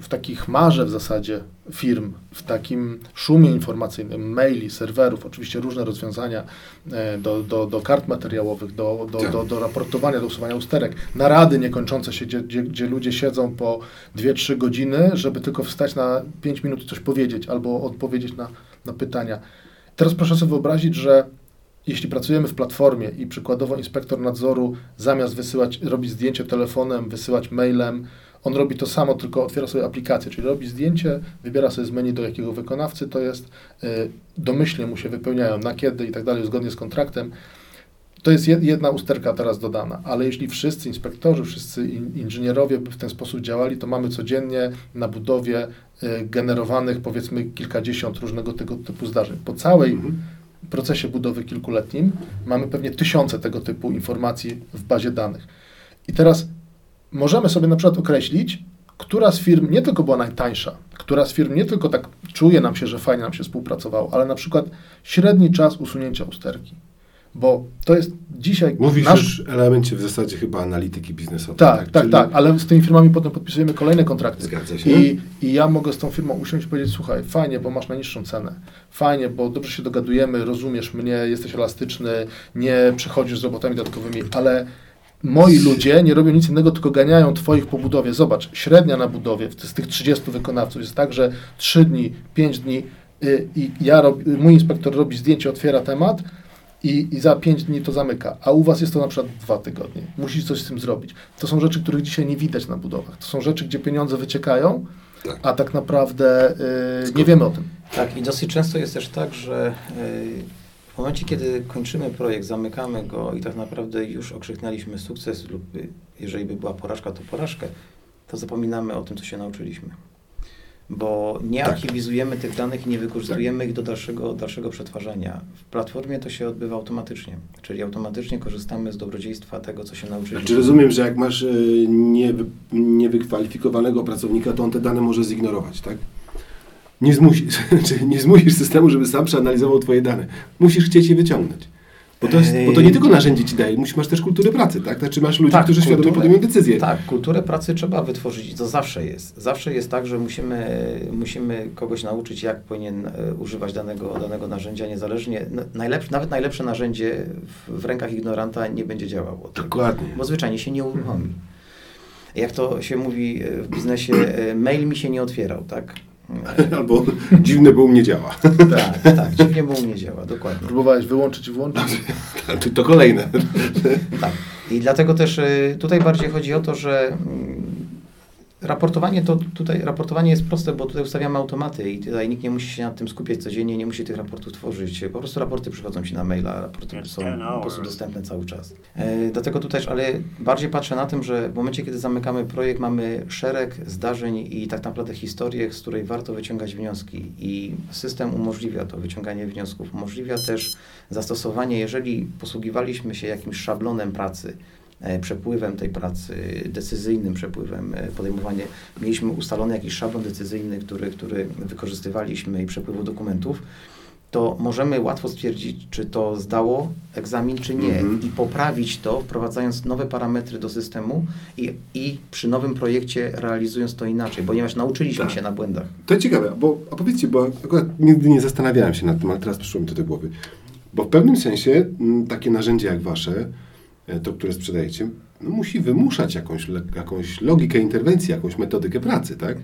w takiej chmarze w zasadzie firm, w takim szumie informacyjnym, maili, serwerów, oczywiście różne rozwiązania e, do, do, do kart materiałowych, do, do, Tak. do, do raportowania, do usuwania usterek, narady niekończące się, gdzie, gdzie, gdzie ludzie siedzą po 2-3 godziny, żeby tylko wstać na 5 minut i coś powiedzieć albo odpowiedzieć na, na pytania. Teraz proszę sobie wyobrazić, że jeśli pracujemy w platformie i przykładowo inspektor nadzoru zamiast wysyłać, robić zdjęcie telefonem, wysyłać mailem, on robi to samo, tylko otwiera sobie aplikację, czyli robi zdjęcie, wybiera sobie z menu do jakiego wykonawcy to jest, y, domyślnie mu się wypełniają na kiedy i tak dalej, zgodnie z kontraktem. To jest jed- jedna usterka teraz dodana, ale jeśli wszyscy inspektorzy, wszyscy in, inżynierowie by w ten sposób działali, to mamy codziennie na budowie y, generowanych powiedzmy kilkadziesiąt różnego tego typu zdarzeń. Po całej Mhm. procesie budowy kilkuletnim mamy pewnie tysiące tego typu informacji w bazie danych. I teraz możemy sobie na przykład określić, która z firm nie tylko była najtańsza, która z firm nie tylko tak czuje nam się, że fajnie nam się współpracowało, ale na przykład średni czas usunięcia usterki. Bo to jest dzisiaj Mówisz nasz... już w elemencie w zasadzie chyba analityki biznesowej. Tak, tak, Czyli- tak, ale z tymi firmami potem podpisujemy kolejne kontrakty. Zgadza się. I, I ja mogę z tą firmą usiąść i powiedzieć, słuchaj, fajnie, bo masz najniższą cenę. Fajnie, bo dobrze się dogadujemy, rozumiesz mnie, jesteś elastyczny, nie przychodzisz z robotami dodatkowymi, ale moi ludzie nie robią nic innego, tylko ganiają twoich po budowie. Zobacz, średnia na budowie z tych 30 wykonawców jest tak, że 3 dni, 5 dni y, i ja rob, mój inspektor robi zdjęcie, otwiera temat, i, i za 5 dni to zamyka, a u Was jest to na przykład 2 tygodnie. Musisz coś z tym zrobić. To są rzeczy, których dzisiaj nie widać na budowach. To są rzeczy, gdzie pieniądze wyciekają, Tak. a tak naprawdę y, nie wiemy o tym. Tak, i dosyć często jest też tak, że y, w momencie, kiedy kończymy projekt, zamykamy go i tak naprawdę już okrzyknęliśmy sukces lub jeżeli by była porażka, to porażkę, to zapominamy o tym, co się nauczyliśmy. bo nie Tak. archiwizujemy tych danych i nie wykorzystujemy ich do dalszego, dalszego przetwarzania. W platformie to się odbywa automatycznie, czyli automatycznie korzystamy z dobrodziejstwa tego, co się nauczyliśmy. Znaczy rozumiem, że jak masz e, niewy, niewykwalifikowanego pracownika, to on te dane może zignorować, tak? Nie zmusisz, *laughs* czy nie zmusisz systemu, żeby sam przeanalizował twoje dane. Musisz chcieć je wyciągnąć. Bo to, jest, bo to nie tylko narzędzie ci daje, musisz, masz też kulturę pracy, tak? Znaczy masz ludzi, Tak, którzy świadomie kulturę- podejmują decyzje. Tak, kulturę pracy trzeba wytworzyć. To zawsze jest. Zawsze jest tak, że musimy, musimy kogoś nauczyć, jak powinien e, używać danego, danego narzędzia niezależnie. Najlepsze, nawet najlepsze narzędzie w, w rękach ignoranta nie będzie działało. Dokładnie. Bo zwyczajnie się nie uruchomi. Jak to się mówi e, w biznesie, e, mail mi się nie otwierał, tak? *laughs* Albo dziwne, bo u mnie działa. Tak, tak, dziwnie, bo u mnie działa, dokładnie. Próbowałeś wyłączyć i włączyć? *laughs* To, to kolejne. Tak. I dlatego też y, tutaj bardziej chodzi o to, że mm, raportowanie to tutaj raportowanie jest proste, bo tutaj ustawiamy automaty i tutaj nikt nie musi się nad tym skupiać codziennie, nie musi tych raportów tworzyć. Po prostu raporty przychodzą ci na maila, raporty są po prostu dostępne cały czas. E, dlatego tu też, ale bardziej patrzę na tym, że w momencie, kiedy zamykamy projekt, mamy szereg zdarzeń i tak naprawdę historię, z której warto wyciągać wnioski i system umożliwia to wyciąganie wniosków. Umożliwia też zastosowanie, jeżeli posługiwaliśmy się jakimś szablonem pracy, przepływem tej pracy, decyzyjnym przepływem, e, podejmowanie, mieliśmy ustalony jakiś szablon decyzyjny, który, który wykorzystywaliśmy i przepływu dokumentów, to możemy łatwo stwierdzić, czy to zdało egzamin, czy nie Mhm. i poprawić to, wprowadzając nowe parametry do systemu i, i przy nowym projekcie realizując to inaczej, ponieważ nauczyliśmy Tak. się na błędach. To ciekawe, bo a powiedzcie, bo akurat nigdy nie zastanawiałem się nad tym, ale teraz przyszło mi to do głowy. Bo w pewnym sensie m, takie narzędzie jak wasze, e, to które sprzedajecie, no, musi wymuszać jakąś, jakąś logikę interwencji, jakąś metodykę pracy, tak?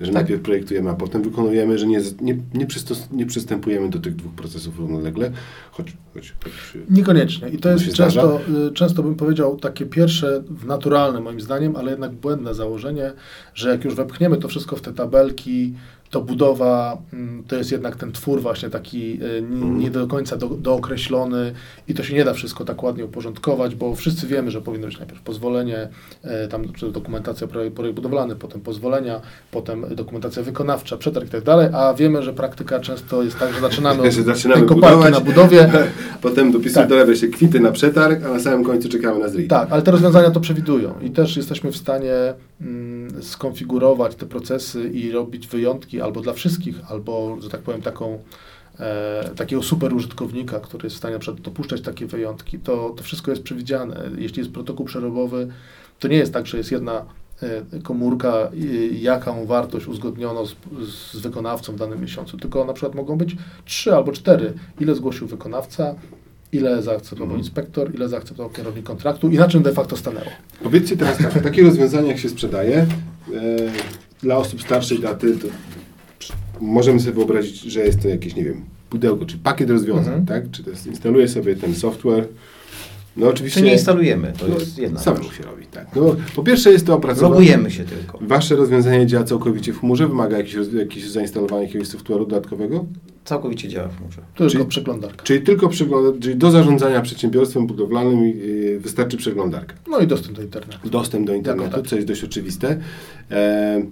Że najpierw projektujemy, a potem wykonujemy, że nie, nie, nie, nie przystępujemy do tych dwóch procesów równolegle, choć, choć, choć Niekoniecznie. I to jest często, y, często bym powiedział takie pierwsze, naturalne moim zdaniem, ale jednak błędne założenie, że jak już wepchniemy to wszystko w te tabelki, to budowa mm, to jest jednak ten twór właśnie taki y, n- nie do końca do, dookreślony i to się nie da wszystko tak ładnie uporządkować, bo wszyscy wiemy, że powinno być najpierw pozwolenie, e, tam dokumentacja projekt, budowlany, potem pozwolenia, potem dokumentacja wykonawcza, przetarg i tak dalej, a wiemy, że praktyka często jest tak, że zaczynamy *laughs* od zaczynamy budować. na budowie, *laughs* Potem dopisuje Tak. dolewia się kwity na przetarg, a na samym końcu czekamy na zryj. Tak, ale te rozwiązania to przewidują i też jesteśmy w stanie mm, skonfigurować te procesy i robić wyjątki albo dla wszystkich, albo, że tak powiem, taką, e, takiego super użytkownika, który jest w stanie na przykład dopuszczać takie wyjątki. To, to wszystko jest przewidziane. Jeśli jest protokół przerobowy, to nie jest tak, że jest jedna e, komórka, jaką wartość uzgodniono z, z wykonawcą w danym miesiącu, tylko na przykład mogą być trzy albo cztery. Ile zgłosił wykonawca, ile zaakceptował Mhm. inspektor, ile zaakceptował kierownik kontraktu i na czym de facto stanęło. Powiedzcie teraz tak, takie rozwiązania jak się sprzedaje e, dla osób starszej daty, to możemy sobie wyobrazić, że jest to jakieś, nie wiem, pudełko, czy pakiet rozwiązań, Mhm. tak? Czy to jest, instaluję sobie ten software. No oczywiście... Czy nie instalujemy, to no, jest jedna Samemu rzecz. się robi, tak. No, po pierwsze jest to opracowane. Logujemy się tylko. Wasze rozwiązanie działa całkowicie w chmurze, wymaga jakiegoś, roz- jakiegoś zainstalowania jakiegoś software'u dodatkowego? Całkowicie działa w chmurze. To tylko Czyli- przeglądarka. Czyli tylko przegląda, czyli do zarządzania przedsiębiorstwem budowlanym yy, wystarczy przeglądarka. No i dostęp do internetu. dostęp do internetu, tak. co jest dość oczywiste. E,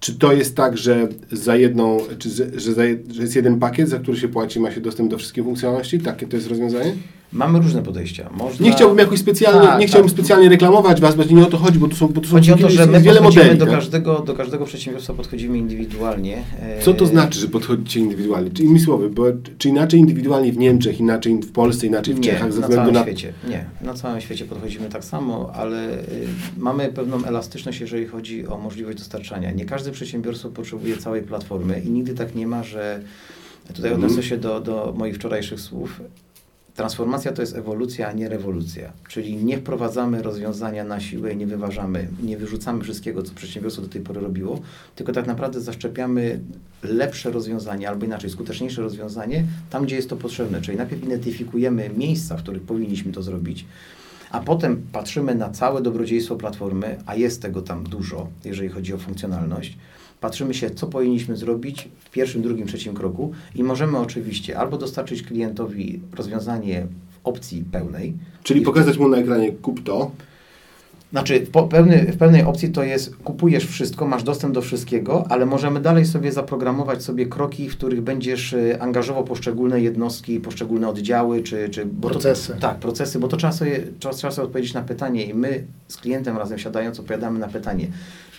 czy to jest tak, że za jedną, czy że, za, że jest jeden pakiet, za który się płaci, ma się dostęp do wszystkich funkcjonalności? Takie to jest rozwiązanie? Mamy różne podejścia. Można... Nie chciałbym jakoś specjalnie, Tak, nie chciałbym tak. specjalnie reklamować Was, bo nie o to chodzi, bo tu są, bo tu są Chodzi o to, że my wiele modeli. do, każdego, do każdego przedsiębiorstwa podchodzimy indywidualnie. E, Co to znaczy, że podchodzicie indywidualnie? Czy innymi słowy, bo, czy inaczej indywidualnie w Niemczech, inaczej w Polsce, inaczej w Nie, Czechach, ze na względu całym na... świecie. Nie, na całym świecie podchodzimy tak samo, ale y, mamy pewną elastyczność, jeżeli chodzi o możliwość dostarczania. Nie każde przedsiębiorstwo potrzebuje całej platformy i nigdy tak nie ma, że tutaj Mhm. odniosę się do, do moich wczorajszych słów. Transformacja to jest ewolucja, a nie rewolucja. Czyli nie wprowadzamy rozwiązania na siłę, nie wyważamy, nie wyrzucamy wszystkiego, co przedsiębiorstwo do tej pory robiło, tylko tak naprawdę zaszczepiamy lepsze rozwiązanie, albo inaczej, skuteczniejsze rozwiązanie tam, gdzie jest to potrzebne. Czyli najpierw identyfikujemy miejsca, w których powinniśmy to zrobić, a potem patrzymy na całe dobrodziejstwo platformy, a jest tego tam dużo, jeżeli chodzi o funkcjonalność. Patrzymy się, co powinniśmy zrobić w pierwszym, drugim, trzecim kroku i możemy oczywiście albo dostarczyć klientowi rozwiązanie w opcji pełnej, Czyli pokazać mu na ekranie kup to, Znaczy, w, pewny, w pewnej opcji to jest, kupujesz wszystko, masz dostęp do wszystkiego, ale możemy dalej sobie zaprogramować sobie kroki, w których będziesz y, angażował poszczególne jednostki, poszczególne oddziały, czy... czy bo to- Procesy. tak, procesy, bo to trzeba sobie, trzeba, trzeba sobie odpowiedzieć na pytanie i my z klientem razem siadając odpowiadamy na pytanie,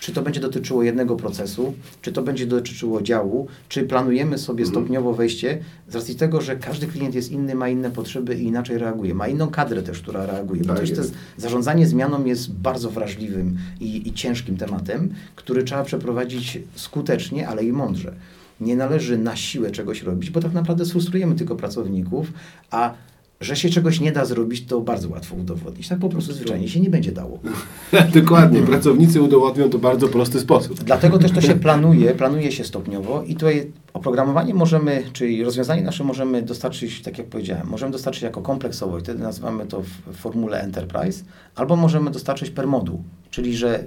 czy to będzie dotyczyło jednego procesu, czy to będzie dotyczyło działu, czy planujemy sobie stopniowo wejście, z racji tego, że każdy klient jest inny, ma inne potrzeby i inaczej reaguje, ma inną kadrę też, która reaguje, bo Tak też to jest. jest Zarządzanie zmianą jest bardzo wrażliwym i, i ciężkim tematem, który trzeba przeprowadzić skutecznie, ale i mądrze. Nie należy na siłę czegoś robić, bo tak naprawdę sfrustrujemy tylko pracowników, a że się czegoś nie da zrobić, to bardzo łatwo udowodnić. Tak po prostu zwyczajnie się nie będzie dało. *laughs* Dokładnie. Pracownicy udowodnią to bardzo prosty sposób. Dlatego też to się planuje, planuje się stopniowo i tutaj oprogramowanie możemy, czyli rozwiązanie nasze możemy dostarczyć, tak jak powiedziałem, możemy dostarczyć jako kompleksowo i wtedy nazywamy to w formule Enterprise, albo możemy dostarczyć per moduł, czyli że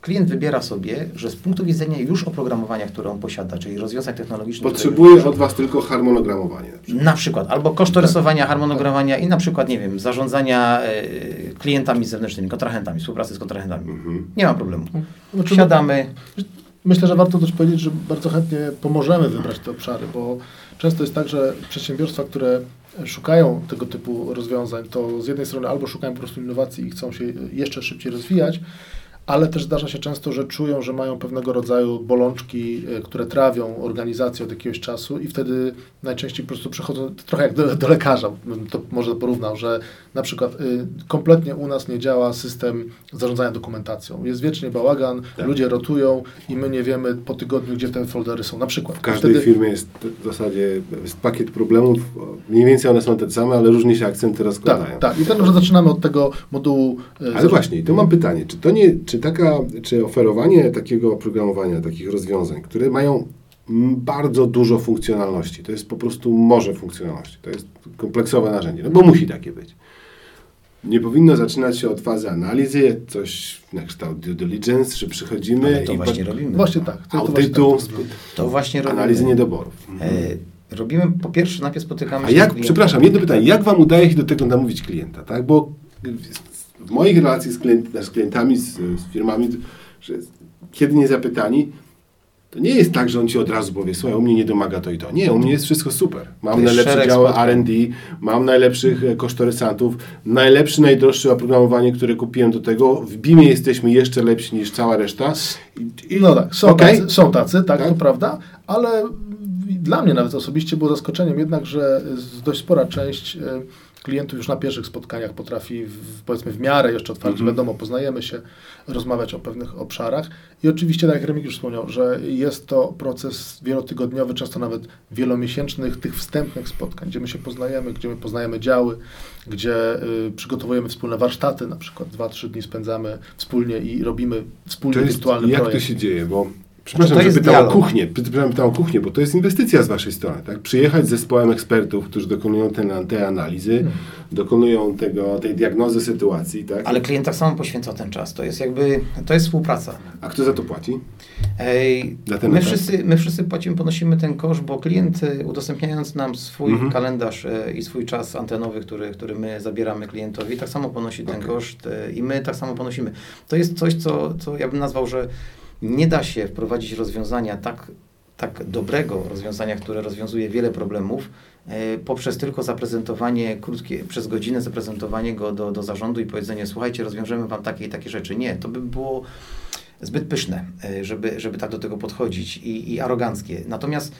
klient wybiera sobie, że z punktu widzenia już oprogramowania, które on posiada, czyli rozwiązań technologicznych, już- od Was tylko harmonogramowanie. na przykład. na przykład, albo kosztorysowania, harmonogramowania i na przykład, nie wiem, zarządzania e, klientami zewnętrznymi, kontrahentami, współpracy z kontrahentami. Mhm. Nie ma problemu. Znaczy, Siadamy, Myślę, że warto też powiedzieć, że bardzo chętnie pomożemy wybrać te obszary, bo często jest tak, że przedsiębiorstwa, które szukają tego typu rozwiązań, to z jednej strony albo szukają po prostu innowacji i chcą się jeszcze szybciej rozwijać, ale też zdarza się często, że czują, że mają pewnego rodzaju bolączki, e, które trawią organizację od jakiegoś czasu i wtedy najczęściej po prostu przychodzą trochę jak do, do lekarza, bym to może porównał, że na przykład y, kompletnie u nas nie działa system zarządzania dokumentacją. Jest wiecznie bałagan, Tak. ludzie rotują i my nie wiemy po tygodniu, gdzie te foldery są na przykład. W każdej Wtedy- firmie jest w zasadzie jest pakiet problemów. Mniej więcej one są te same, ale różnie się akcenty rozkładają. Tak, tak. I tak, że zaczynamy od tego modułu. y, Ale właśnie, to mam pytanie, czy to nie, czy taka, czy oferowanie takiego oprogramowania, takich rozwiązań, które mają bardzo dużo funkcjonalności, to jest po prostu morze funkcjonalności, to jest kompleksowe narzędzie, no bo musi takie być. Nie powinno zaczynać się od fazy analizy, coś na kształt due diligence, że przychodzimy ale to i właśnie po- robimy. Właśnie tak. To, to właśnie audytu, tak to. To właśnie robimy. analizy niedoborów. E, robimy, po pierwsze, najpierw spotykamy A się jak, przepraszam, jedno pytanie, jak Wam udaje się do tego namówić klienta, tak? Bo w moich relacjach z, klient, z klientami, z, z firmami, że kiedy nie zapytani, to nie jest tak, że on Ci od razu powie, słuchaj, u mnie nie domaga to i to. Nie, u mnie jest wszystko super. Mam najlepsze działy. R&D, mam najlepszych e, kosztorysantów, najlepsze, najdroższe oprogramowanie, które kupiłem do tego. W BIMie jesteśmy jeszcze lepsi niż cała reszta. I, i, No tak, są, okej? tacy, są tacy, tak, Tak? to prawda, ale dla mnie nawet osobiście było zaskoczeniem jednak, że dość spora część e, klientów już na pierwszych spotkaniach potrafi, w, powiedzmy, w miarę jeszcze otwarcie, Mhm. wiadomo, poznajemy się, rozmawiać o pewnych obszarach. I oczywiście, tak jak Remik już wspomniał, że jest to proces wielotygodniowy, często nawet wielomiesięcznych, tych wstępnych spotkań, gdzie my się poznajemy, gdzie my poznajemy działy, gdzie y, przygotowujemy wspólne warsztaty, na przykład dwa, trzy dni spędzamy wspólnie i robimy To jest, wirtualny jak projekt. to się dzieje? Bo przepraszam, to że pytam o kuchnię. Py- Przepraszam, pytam o kuchnię, bo to jest inwestycja z Waszej strony. Tak? Przyjechać z zespołem ekspertów, którzy dokonują te, te analizy, Hmm. dokonują tego, tej diagnozy sytuacji. Tak? Ale klient tak samo poświęca ten czas. To jest jakby, to jest współpraca. A kto za to płaci? Ej, ten my, etap? wszyscy, my wszyscy płacimy, ponosimy ten koszt, bo klient y, udostępniając nam swój Mhm. kalendarz y, i swój czas antenowy, który, który my zabieramy klientowi, tak samo ponosi ten Okej. koszt y, i my tak samo ponosimy. To jest coś, co, co ja bym nazwał, że nie da się wprowadzić rozwiązania tak, tak dobrego rozwiązania, które rozwiązuje wiele problemów, y, poprzez tylko zaprezentowanie krótkie, przez godzinę zaprezentowanie go do, do zarządu i powiedzenie, słuchajcie, rozwiążemy wam takie i takie rzeczy. Nie, to by było zbyt pyszne, y, żeby, żeby tak do tego podchodzić i, i aroganckie. Natomiast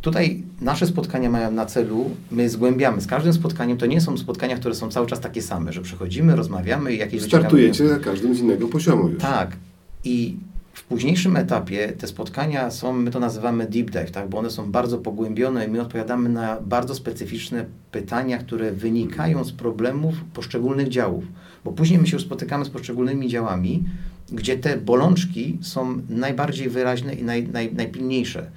tutaj nasze spotkania mają na celu, my zgłębiamy. Z każdym spotkaniem to nie są spotkania, które są cały czas takie same, że przychodzimy, rozmawiamy i jakieś Startujecie wnioski. za każdym z innego poziomu już. Tak. I w późniejszym etapie te spotkania są, my to nazywamy deep dive, tak? bo one są bardzo pogłębione i my odpowiadamy na bardzo specyficzne pytania, które wynikają z problemów poszczególnych działów. Bo później my się spotykamy z poszczególnymi działami, gdzie te bolączki są najbardziej wyraźne i naj, naj, najpilniejsze.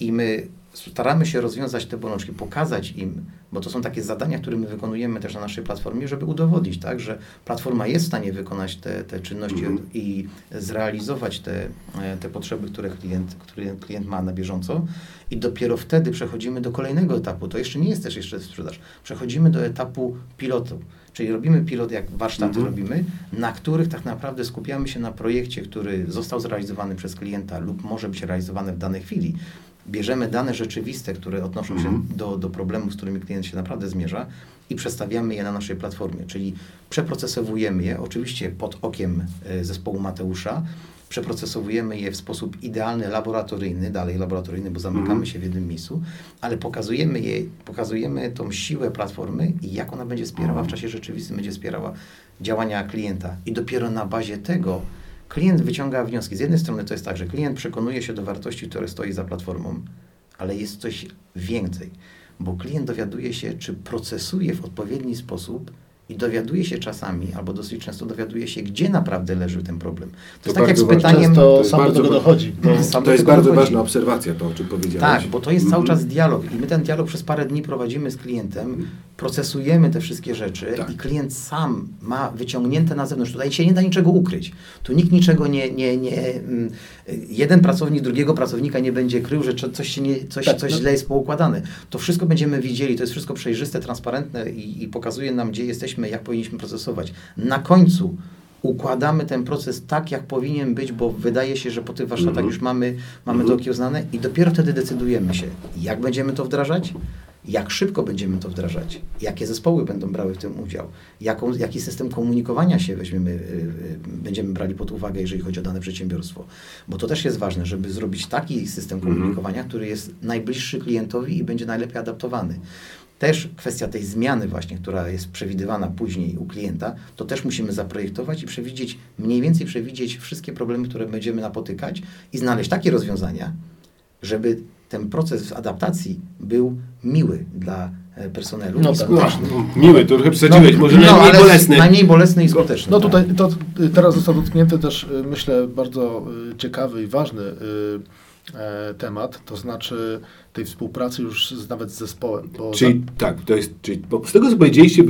I my staramy się rozwiązać te bolączki, pokazać im, bo to są takie zadania, które my wykonujemy też na naszej platformie, żeby udowodnić, tak, że platforma jest w stanie wykonać te, te czynności Mhm. i zrealizować te, e, te potrzeby, które klient, które klient ma na bieżąco i dopiero wtedy przechodzimy do kolejnego etapu. To jeszcze nie jest też jeszcze sprzedaż. Przechodzimy do etapu pilotu, czyli robimy pilot, jak warsztaty Mhm. robimy, na których tak naprawdę skupiamy się na projekcie, który został zrealizowany przez klienta lub może być realizowany w danej chwili. Bierzemy dane rzeczywiste, które odnoszą Mhm. się do, do problemów, z którymi klient się naprawdę zmierza i przestawiamy je na naszej platformie, czyli przeprocesowujemy je, oczywiście pod okiem e, zespołu Mateusza, przeprocesowujemy je w sposób idealny, laboratoryjny, dalej laboratoryjny, bo zamykamy Mhm. się w jednym miejscu, ale pokazujemy je, pokazujemy tą siłę platformy i jak ona będzie wspierała w czasie rzeczywistym, będzie wspierała działania klienta. I dopiero na bazie tego klient wyciąga wnioski. Z jednej strony to jest tak, że klient przekonuje się do wartości, które stoi za platformą, ale jest coś więcej, bo klient dowiaduje się, czy procesuje w odpowiedni sposób i dowiaduje się czasami, albo dosyć często dowiaduje się, gdzie naprawdę leży ten problem. To, To jest tak jak z pytaniem... Jest sam do bardzo tego wa- dochodzi. Sam To jest do bardzo dochodzi. ważna obserwacja, to o czym powiedziałeś. Tak, bo to jest cały Mhm. czas dialog i my ten dialog przez parę dni prowadzimy z klientem, procesujemy te wszystkie rzeczy Tak. i klient sam ma wyciągnięte na zewnątrz. Tutaj się nie da niczego ukryć. Tu nikt niczego nie, nie, nie mm, jeden pracownik drugiego pracownika nie będzie krył, że coś, się nie, coś, Tak, coś no. źle jest poukładane. To wszystko będziemy widzieli, to jest wszystko przejrzyste, transparentne i, i pokazuje nam, gdzie jesteśmy, jak powinniśmy procesować. Na końcu układamy ten proces tak, jak powinien być, bo wydaje się, że po tych warsztatach Mhm. już mamy, mamy Mhm. to okiełznane i dopiero wtedy decydujemy się, jak będziemy to wdrażać, jak szybko będziemy to wdrażać, jakie zespoły będą brały w tym udział, jaką, jaki system komunikowania się weźmiemy, y, y, będziemy brali pod uwagę, jeżeli chodzi o dane przedsiębiorstwo. Bo to też jest ważne, żeby zrobić taki system Mhm. komunikowania, który jest najbliższy klientowi i będzie najlepiej adaptowany. Też kwestia tej zmiany właśnie, która jest przewidywana później u klienta, to też musimy zaprojektować i przewidzieć, mniej więcej przewidzieć wszystkie problemy, które będziemy napotykać i znaleźć takie rozwiązania, żeby ten proces adaptacji był miły dla e, personelu No i tak. No, skuteczny. miły, to trochę przesadziłeś, może najmniej ale bolesny. Najmniej bolesny i skuteczny. No tak. tutaj to, y, teraz został dotknięty też, y, myślę, bardzo y, ciekawy i ważny y, e, temat, to znaczy tej współpracy już z, nawet z zespołem. Czyli tak, to jest, czyli, bo z tego co powiedzieliście,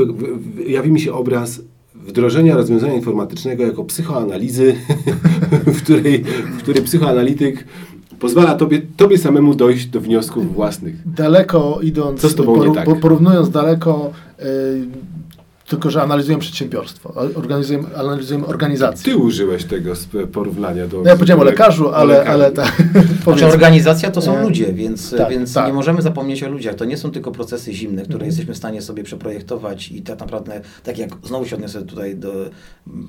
jawi mi się obraz wdrożenia rozwiązania informatycznego jako psychoanalizy, *laughs* w której, w której psychoanalityk pozwala tobie, tobie samemu dojść do wniosków własnych. daleko idąc, Co z tobą nie tak? po- porównując daleko, y, tylko że analizujemy przedsiębiorstwo, organizujemy, analizujemy organizację. Ty użyłeś tego porównania do... No ja powiedziałem o lekarzu, ale, lekarzu. ale tak. *laughs* *laughs* Znaczy, organizacja to są ludzie, więc, tak, więc tak. nie możemy zapomnieć o ludziach. To nie są tylko procesy zimne, które Mhm. jesteśmy w stanie sobie przeprojektować i tak naprawdę, tak jak znowu się odniosę tutaj do,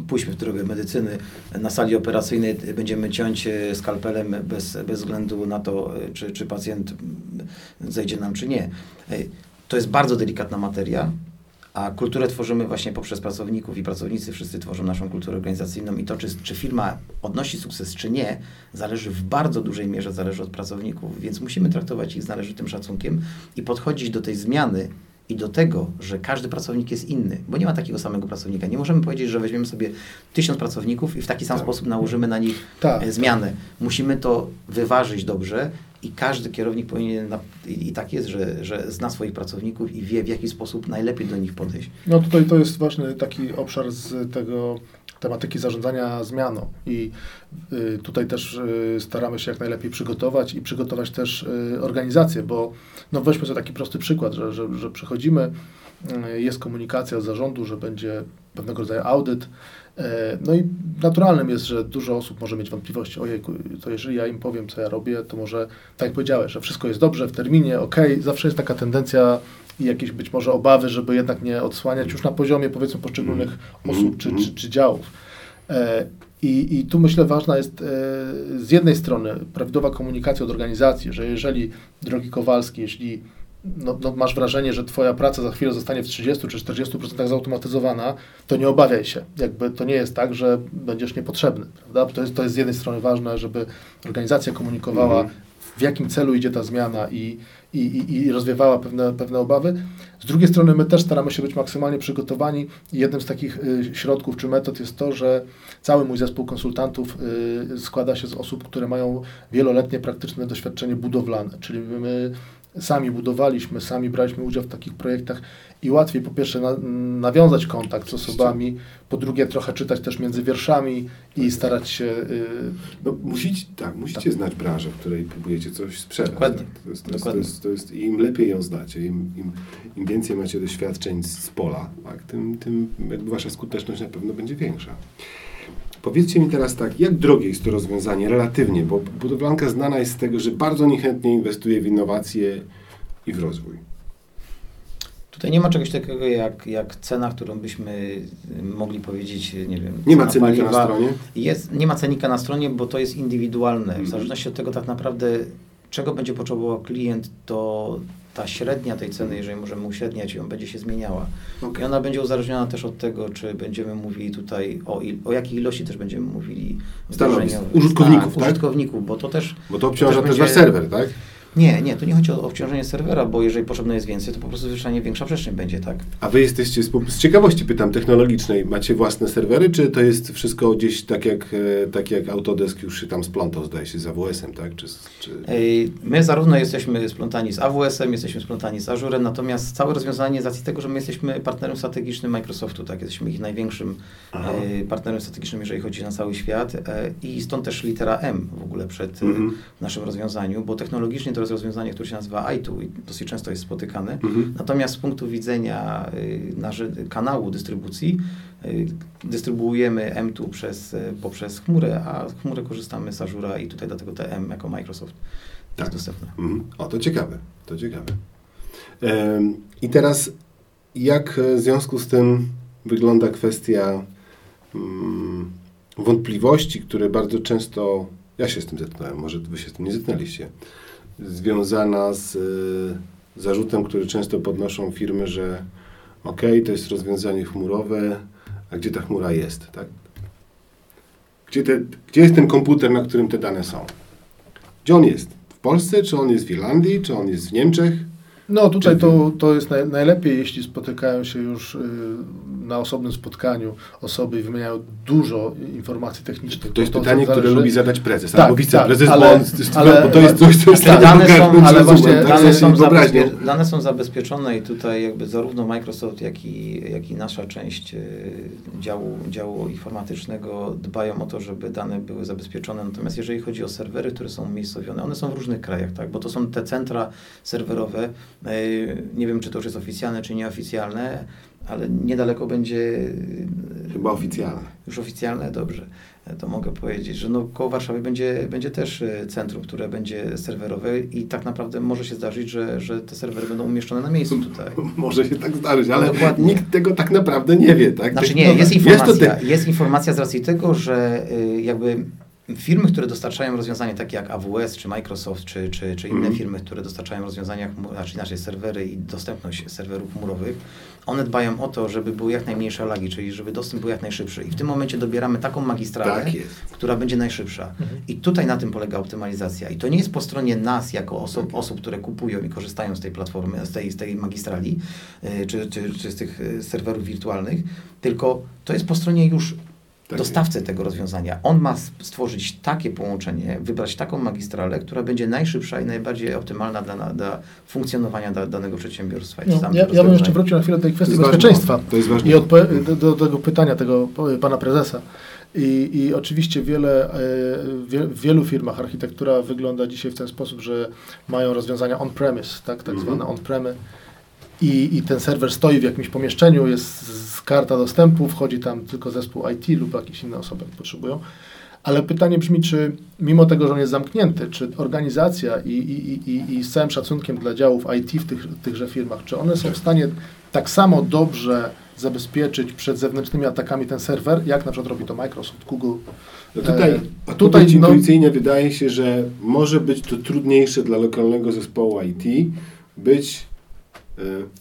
pójdźmy w drogę medycyny, na sali operacyjnej będziemy ciąć e, skalpelem bez, bez względu na to, e, czy, czy pacjent zejdzie nam, czy nie. E, To jest bardzo delikatna materia, a kulturę tworzymy właśnie poprzez pracowników i pracownicy wszyscy tworzą naszą kulturę organizacyjną i to, czy, czy firma odnosi sukces, czy nie, zależy w bardzo dużej mierze zależy od pracowników, więc musimy traktować ich z należytym szacunkiem i podchodzić do tej zmiany i do tego, że każdy pracownik jest inny, bo nie ma takiego samego pracownika. Nie możemy powiedzieć, że weźmiemy sobie tysiąc pracowników i w taki sam Tak. sposób nałożymy na nich Tak, e, zmianę. Musimy to wyważyć dobrze i każdy kierownik powinien, i, tak jest, że, że zna swoich pracowników i wie, w jaki sposób najlepiej do nich podejść. No tutaj to jest ważny taki obszar z tego tematyki zarządzania zmianą i y, tutaj też y, staramy się jak najlepiej przygotować i przygotować też y, organizację, bo no weźmy sobie taki prosty przykład, że, że, że przychodzimy, y, jest komunikacja od zarządu, że będzie pewnego rodzaju audyt, no i naturalnym jest, że dużo osób może mieć wątpliwości, ojej, to jeżeli ja im powiem, co ja robię, to może, tak jak powiedziałeś, że wszystko jest dobrze, w terminie, ok, zawsze jest taka tendencja i jakieś być może obawy, żeby jednak nie odsłaniać już na poziomie powiedzmy poszczególnych Mm. osób czy, Mm. czy, czy działów. E, I, I tu myślę ważna jest e, z jednej strony prawidłowa komunikacja od organizacji, że jeżeli, drogi Kowalski, jeśli no, no masz wrażenie, że twoja praca za chwilę zostanie w 30 czy 40% zautomatyzowana, to nie obawiaj się. Jakby to nie jest tak, że będziesz niepotrzebny. Prawda? To, jest, to jest z jednej strony ważne, żeby organizacja komunikowała Mhm. w jakim celu idzie ta zmiana i, i, i, i rozwiewała pewne, pewne obawy. Z drugiej strony my też staramy się być maksymalnie przygotowani jednym z takich y, środków czy metod jest to, że cały mój zespół konsultantów y, składa się z osób, które mają wieloletnie praktyczne doświadczenie budowlane, czyli my sami budowaliśmy, sami braliśmy udział w takich projektach i łatwiej po pierwsze na, nawiązać kontakt z osobami, po drugie trochę czytać też między wierszami i starać się... Y, no, musicie, tak, musicie znać branżę, w której próbujecie coś sprzedać. Dokładnie. Tak? To, jest, to, jest, to, jest, to jest, Im lepiej ją znacie, im, im, im więcej macie doświadczeń z pola, tak? tym, tym wasza skuteczność na pewno będzie większa. Powiedzcie mi teraz tak, jak drogie jest to rozwiązanie relatywnie, bo budowlanka znana jest z tego, że bardzo niechętnie inwestuje w innowacje i w rozwój. Tutaj nie ma czegoś takiego jak, jak cena, którą byśmy mogli powiedzieć, nie wiem. Nie ma cenika paliwa. na stronie? Jest, nie ma cenika na stronie, bo to jest indywidualne. W zależności od tego tak naprawdę, czego będzie potrzebował klient, to ta średnia tej ceny, jeżeli możemy uśredniać ją, będzie się zmieniała. Okay. I ona będzie uzależniona też od tego, czy będziemy mówili tutaj o, il, o jakiej ilości też będziemy mówili. Użytkowników, tak, tak? Użytkowników, bo to też... Bo to obciąża też, też wasz serwer, tak? Nie, nie, to nie chodzi o obciążenie serwera, bo jeżeli potrzebne jest więcej, to po prostu zwyczajnie większa przestrzeń będzie, tak? A wy jesteście, z ciekawości pytam, technologicznej, macie własne serwery, czy to jest wszystko gdzieś tak jak, e, tak jak Autodesk już się tam splątał, zdaje się, z AWS-em, tak? Czy, czy... My zarówno jesteśmy splątani z AWS-em, jesteśmy splątani z Azurem, natomiast całe rozwiązanie z racji tego, że my jesteśmy partnerem strategicznym Microsoftu, tak? Jesteśmy ich największym Aha. E, partnerem strategicznym, jeżeli chodzi na cały świat e, i stąd też litera M w ogóle przed mhm. naszym rozwiązaniu, bo technologicznie to jest rozwiązanie, które się nazywa i2 i dosyć często jest spotykane. Mhm. Natomiast z punktu widzenia y, kanału dystrybucji y, dystrybuujemy M2 przez, y, poprzez chmurę, a chmurę korzystamy z Azura i tutaj dlatego te M jako Microsoft tak. jest dostępne. Mhm. O, to ciekawe, to ciekawe. I teraz jak w związku z tym wygląda kwestia mm, wątpliwości, które bardzo często ja się z tym zetknąłem, może wy się z tym nie zetknęliście, związana z y, zarzutem, który często podnoszą firmy, że ok, to jest rozwiązanie chmurowe, a gdzie ta chmura jest, tak? Gdzie, te, gdzie jest ten komputer, na którym te dane są? Gdzie on jest? W Polsce, czy on jest w Irlandii, czy on jest w Niemczech? No tutaj to, to jest naj, najlepiej, jeśli spotykają się już y, na osobnym spotkaniu osoby i wymieniają dużo informacji technicznych. To jest pytanie, które lubi zadać prezes, tak, albo wiceprezes, tak, ale, bo, ale, bo to jest coś, co jest tak, dane są, ale właśnie, dane, są zabezpie, dane są zabezpieczone i tutaj jakby zarówno Microsoft, jak i, jak i nasza część y, działu, działu informatycznego dbają o to, żeby dane były zabezpieczone. Natomiast jeżeli chodzi o serwery, które są umiejscowione, one są w różnych krajach, tak, bo to są te centra serwerowe, nie wiem, czy to już jest oficjalne, czy nieoficjalne, ale niedaleko będzie... Chyba oficjalne. Już oficjalne, dobrze. To mogę powiedzieć, że no, koło Warszawy będzie, będzie też e, centrum, które będzie serwerowe i tak naprawdę może się zdarzyć, że, że te serwery będą umieszczone na miejscu tutaj. *laughs* Może się tak zdarzyć, ale Dokładnie. nikt tego tak naprawdę nie wie, tak? Znaczy nie, jest informacja, jest, jest informacja z racji tego, że jakby Firmy, które dostarczają rozwiązania takie jak AWS, czy Microsoft, czy, czy, czy inne mm. firmy, które dostarczają rozwiązania, znaczy inaczej serwery i dostępność serwerów chmurowych, one dbają o to, żeby były jak najmniejsze lagi, czyli żeby dostęp był jak najszybszy. I w tym momencie dobieramy taką magistralę, tak która będzie najszybsza. Mhm. I tutaj na tym polega optymalizacja. I to nie jest po stronie nas, jako osób, tak osób które kupują i korzystają z tej platformy, z tej, z tej magistrali, yy, czy, czy, czy z tych y, serwerów wirtualnych, tylko to jest po stronie już tak dostawcę tego rozwiązania. On ma stworzyć takie połączenie, wybrać taką magistralę, która będzie najszybsza i najbardziej optymalna dla, dla funkcjonowania da, danego przedsiębiorstwa. No, ja, ja bym jeszcze wrócił na chwilę do tej kwestii bezpieczeństwa to jest ważne. i do, do, tego pytania tego pana prezesa. I, I oczywiście wiele, e, w wielu firmach architektura wygląda dzisiaj w ten sposób, że mają rozwiązania on-premise, tak, tak mm -hmm. zwane on-premy i, i ten serwer stoi w jakimś pomieszczeniu, jest karta dostępu, wchodzi tam tylko zespół IT lub jakieś inne osoby potrzebują. Ale pytanie brzmi, czy mimo tego, że on jest zamknięty, czy organizacja i, i, i, i z całym szacunkiem dla działów IT w tych, tychże firmach, czy one są w stanie tak samo dobrze zabezpieczyć przed zewnętrznymi atakami ten serwer, jak na przykład robi to Microsoft, Google. No tutaj, e, a tutaj no, intuicyjnie wydaje się, że może być to trudniejsze dla lokalnego zespołu IT być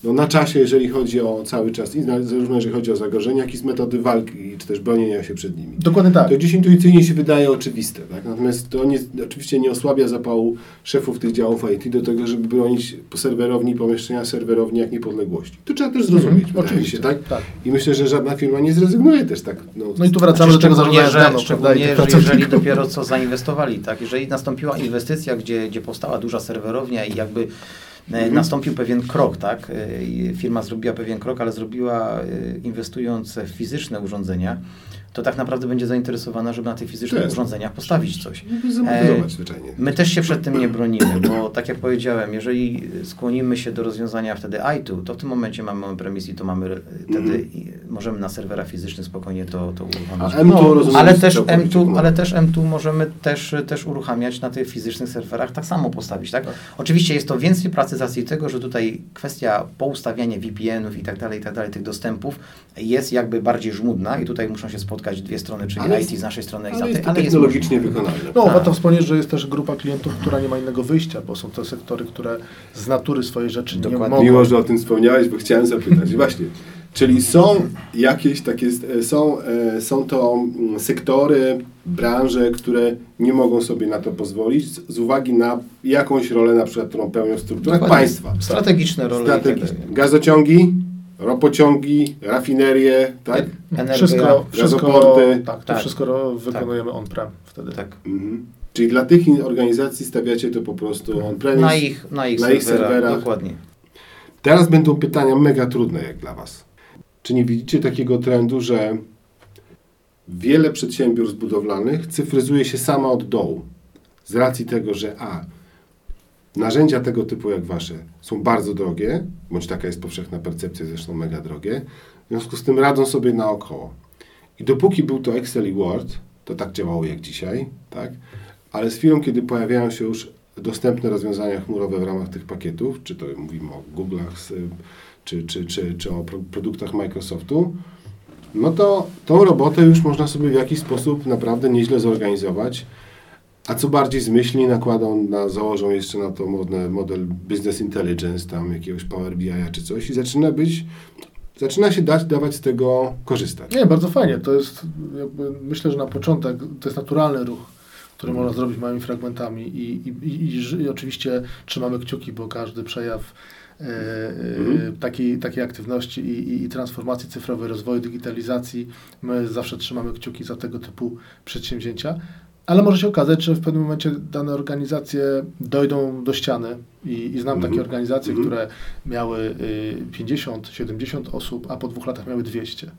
no, na czasie, jeżeli chodzi o cały czas, i zarówno jeżeli chodzi o zagrożenia, jak i z metody walki, czy też bronienia się przed nimi. Dokładnie tak. To gdzieś intuicyjnie się wydaje oczywiste, tak? natomiast to nie, oczywiście nie osłabia zapału szefów tych działów IT do tego, żeby bronić serwerowni, pomieszczenia serwerowni jak niepodległości. To trzeba też zrozumieć, Mhm, wydaje mi oczywiście, się, tak? tak. I myślę, że żadna firma nie zrezygnuje też tak. No, No i tu wracamy do tego zarządzania prawda, i tych że jeżeli dopiero co zainwestowali, tak? Jeżeli nastąpiła inwestycja, gdzie, gdzie powstała duża serwerownia i jakby Mhm. nastąpił pewien krok, tak? E, Firma zrobiła pewien krok, ale zrobiła e, inwestując w fizyczne urządzenia, to tak naprawdę będzie zainteresowana, żeby na tych fizycznych Jasne. urządzeniach postawić coś. no, zwyczajnie. My też się przed tym nie bronimy, bo tak jak powiedziałem, jeżeli skłonimy się do rozwiązania wtedy ITU, to w tym momencie mamy on-premise i to mamy e, wtedy i możemy na serwerach fizycznych spokojnie to, to M2 rozumiem, ale też całkowicie M2, nowe. ale też M2 możemy też, też uruchamiać na tych fizycznych serwerach, tak samo postawić, tak? Oczywiście jest to więcej pracy z racji tego, że tutaj kwestia poustawiania VPN-ów i tak dalej, i tak dalej, tych dostępów jest jakby bardziej żmudna i tutaj muszą się spotkać dwie strony, czyli Ale IT jest- z naszej strony i z Ale tamtej, ale jest technologicznie wykonalne. No, Tak. warto wspomnieć, że jest też grupa klientów, która nie ma innego wyjścia, bo są to sektory, które z natury swojej rzeczy Dokładnie. nie mogą. Miło, że o tym wspomniałeś, bo chciałem zapytać. *laughs* Właśnie. Czyli są jakieś takie, e, są, e, są to mm, sektory, branże, które nie mogą sobie na to pozwolić z, z uwagi na jakąś rolę, na przykład, którą pełnią w strukturach Dokładnie. państwa. Strategiczne role tak Strategiczne. Gazociągi, ropociągi, rafinerie, tak? Energia, Wszystko, wszystko, tak, to Tak. wszystko ro- wykonujemy on-prem wtedy. tak. Mhm. Czyli dla tych organizacji stawiacie to po prostu on-premise. Na ich, na ich, Na ich serwerach, serwerach. dokładnie. Teraz będą pytania mega trudne jak dla Was. Czy nie widzicie takiego trendu, że wiele przedsiębiorstw budowlanych cyfryzuje się sama od dołu? Z racji tego, że a. Narzędzia tego typu jak Wasze są bardzo drogie, bądź taka jest powszechna percepcja, zresztą mega drogie, w związku z tym radzą sobie naokoło. I dopóki był to Excel i Word, to tak działało jak dzisiaj, tak? Ale z chwilą, kiedy pojawiają się już dostępne rozwiązania chmurowe w ramach tych pakietów, czy to mówimy o Google'ach, czy, czy, czy, czy o pro, produktach Microsoftu, no to tą robotę już można sobie w jakiś sposób naprawdę nieźle zorganizować. A co bardziej zmyślnie nakładą, na, założą jeszcze na to model, model Business Intelligence, tam jakiegoś Power BI czy coś i zaczyna być, zaczyna się dać, dawać z tego korzystać. Nie, bardzo fajnie. To jest, jakby, myślę, że na początek to jest naturalny ruch, który można zrobić małymi fragmentami i, i, i, i oczywiście trzymamy kciuki, bo każdy przejaw e, e, Mhm. takiej, takiej aktywności i, i, i transformacji cyfrowej, rozwoju digitalizacji, my zawsze trzymamy kciuki za tego typu przedsięwzięcia. Ale może się okazać, że w pewnym momencie dane organizacje dojdą do ściany i, i znam Mhm. takie organizacje, Mhm. które miały y, 50, 70 osób, a po dwóch latach miały 200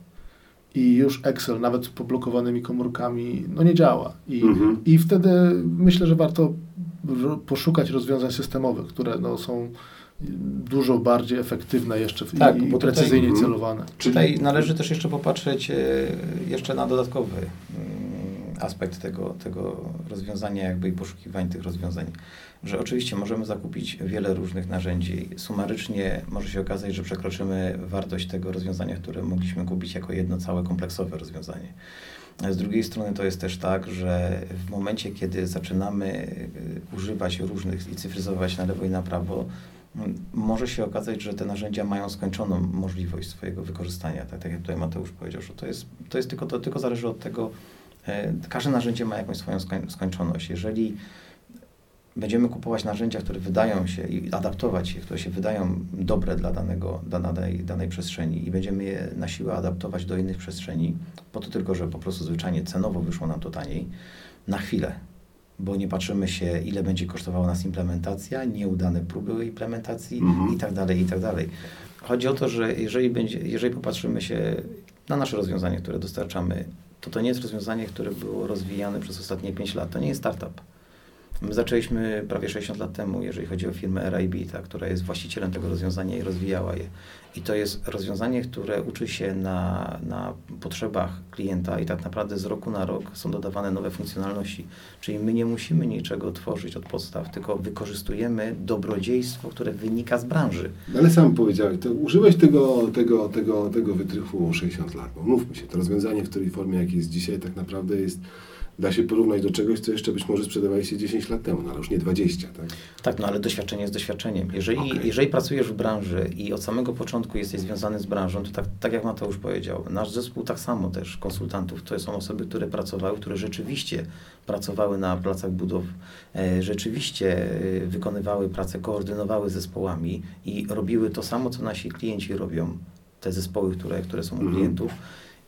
i już Excel nawet z poblokowanymi komórkami no nie działa. I, Mhm. i wtedy myślę, że warto poszukać rozwiązań systemowych, które no, są dużo bardziej efektywne jeszcze w, Tak, i, bo i tutaj- precyzyjnie Mhm. celowane. Tutaj należy też jeszcze popatrzeć e, jeszcze na dodatkowy mm, aspekt tego, tego rozwiązania jakby i poszukiwań tych rozwiązań. Że oczywiście możemy zakupić wiele różnych narzędzi. Sumarycznie może się okazać, że przekroczymy wartość tego rozwiązania, które mogliśmy kupić jako jedno całe kompleksowe rozwiązanie. Z drugiej strony to jest też tak, że w momencie, kiedy zaczynamy y, używać różnych i cyfryzować na lewo i na prawo, może się okazać, że te narzędzia mają skończoną możliwość swojego wykorzystania. Tak, tak jak tutaj Mateusz powiedział, że to jest, to jest tylko, to tylko zależy od tego, e, każde narzędzie ma jakąś swoją skoń, skończoność. Jeżeli będziemy kupować narzędzia, które wydają się i adaptować je, które się wydają dobre dla danego, danej, danej przestrzeni i będziemy je na siłę adaptować do innych przestrzeni, po to tylko, że po prostu zwyczajnie cenowo wyszło nam to taniej, na chwilę, bo nie patrzymy się, ile będzie kosztowała nas implementacja, nieudane próby implementacji Mhm. i tak dalej, i tak dalej. Chodzi o to, że jeżeli, będzie, jeżeli popatrzymy się na nasze rozwiązanie, które dostarczamy, to to nie jest rozwiązanie, które było rozwijane przez ostatnie 5 lat. To nie jest startup. My zaczęliśmy prawie 60 lat temu, jeżeli chodzi o firmę RIB, ta, która jest właścicielem tego rozwiązania i rozwijała je. I to jest rozwiązanie, które uczy się na, na potrzebach klienta i tak naprawdę z roku na rok są dodawane nowe funkcjonalności. Czyli my nie musimy niczego tworzyć od podstaw, tylko wykorzystujemy dobrodziejstwo, które wynika z branży. Ale sam powiedziałeś, to użyłeś tego, tego, tego, tego wytrychu 60 lat. Mówmy się, to rozwiązanie w tej formie, jak jest dzisiaj, tak naprawdę jest da się porównać do czegoś, co jeszcze być może sprzedawaliście 10 lat temu, no ale już nie 20, tak? Tak, no ale doświadczenie jest doświadczeniem. Jeżeli, Okej. jeżeli pracujesz w branży i od samego początku jesteś związany z branżą, to tak, tak jak Mateusz powiedział, nasz zespół tak samo też, konsultantów, to są osoby, które pracowały, które rzeczywiście pracowały na placach budow, e, rzeczywiście e, wykonywały pracę, koordynowały zespołami i robiły to samo, co nasi klienci robią, te zespoły, które, które są u Mhm. klientów.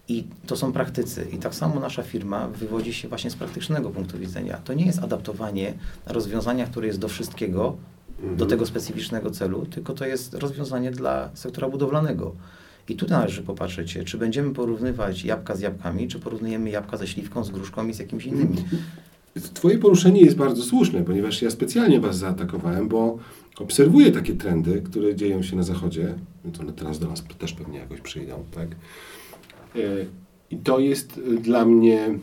I to są praktycy. I tak samo nasza firma wywodzi się właśnie z praktycznego punktu widzenia. To nie jest adaptowanie rozwiązania, które jest do wszystkiego, do Mhm. tego specyficznego celu, tylko to jest rozwiązanie dla sektora budowlanego. I tu należy popatrzeć, czy będziemy porównywać jabłka z jabłkami, czy porównujemy jabłka ze śliwką, z gruszką i z jakimiś innymi. Twoje poruszenie jest bardzo słuszne, ponieważ ja specjalnie Was zaatakowałem, bo obserwuję takie trendy, które dzieją się na zachodzie, więc one teraz do nas też pewnie jakoś przyjdą, tak? E, I to jest e, dla mnie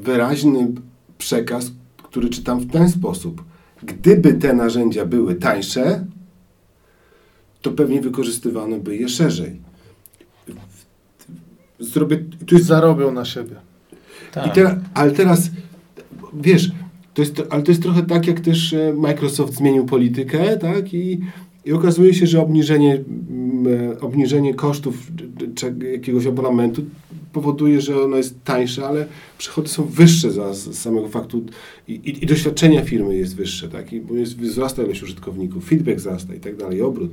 wyraźny przekaz, który czytam w ten sposób. Gdyby te narzędzia były tańsze, to pewnie wykorzystywano by je szerzej. Zrobię, tu jest Zarobią na siebie. Tak. teraz, ale teraz, wiesz, to jest, ale to jest trochę tak, jak też e, Microsoft zmienił politykę, tak? I, i okazuje się, że obniżenie, obniżenie kosztów jakiegoś abonamentu powoduje, że ono jest tańsze, ale przychody są wyższe za, samego faktu i, i, i doświadczenia firmy jest wyższe, tak? I bo jest, wzrasta ilość użytkowników, feedback wzrasta i tak dalej, obrót.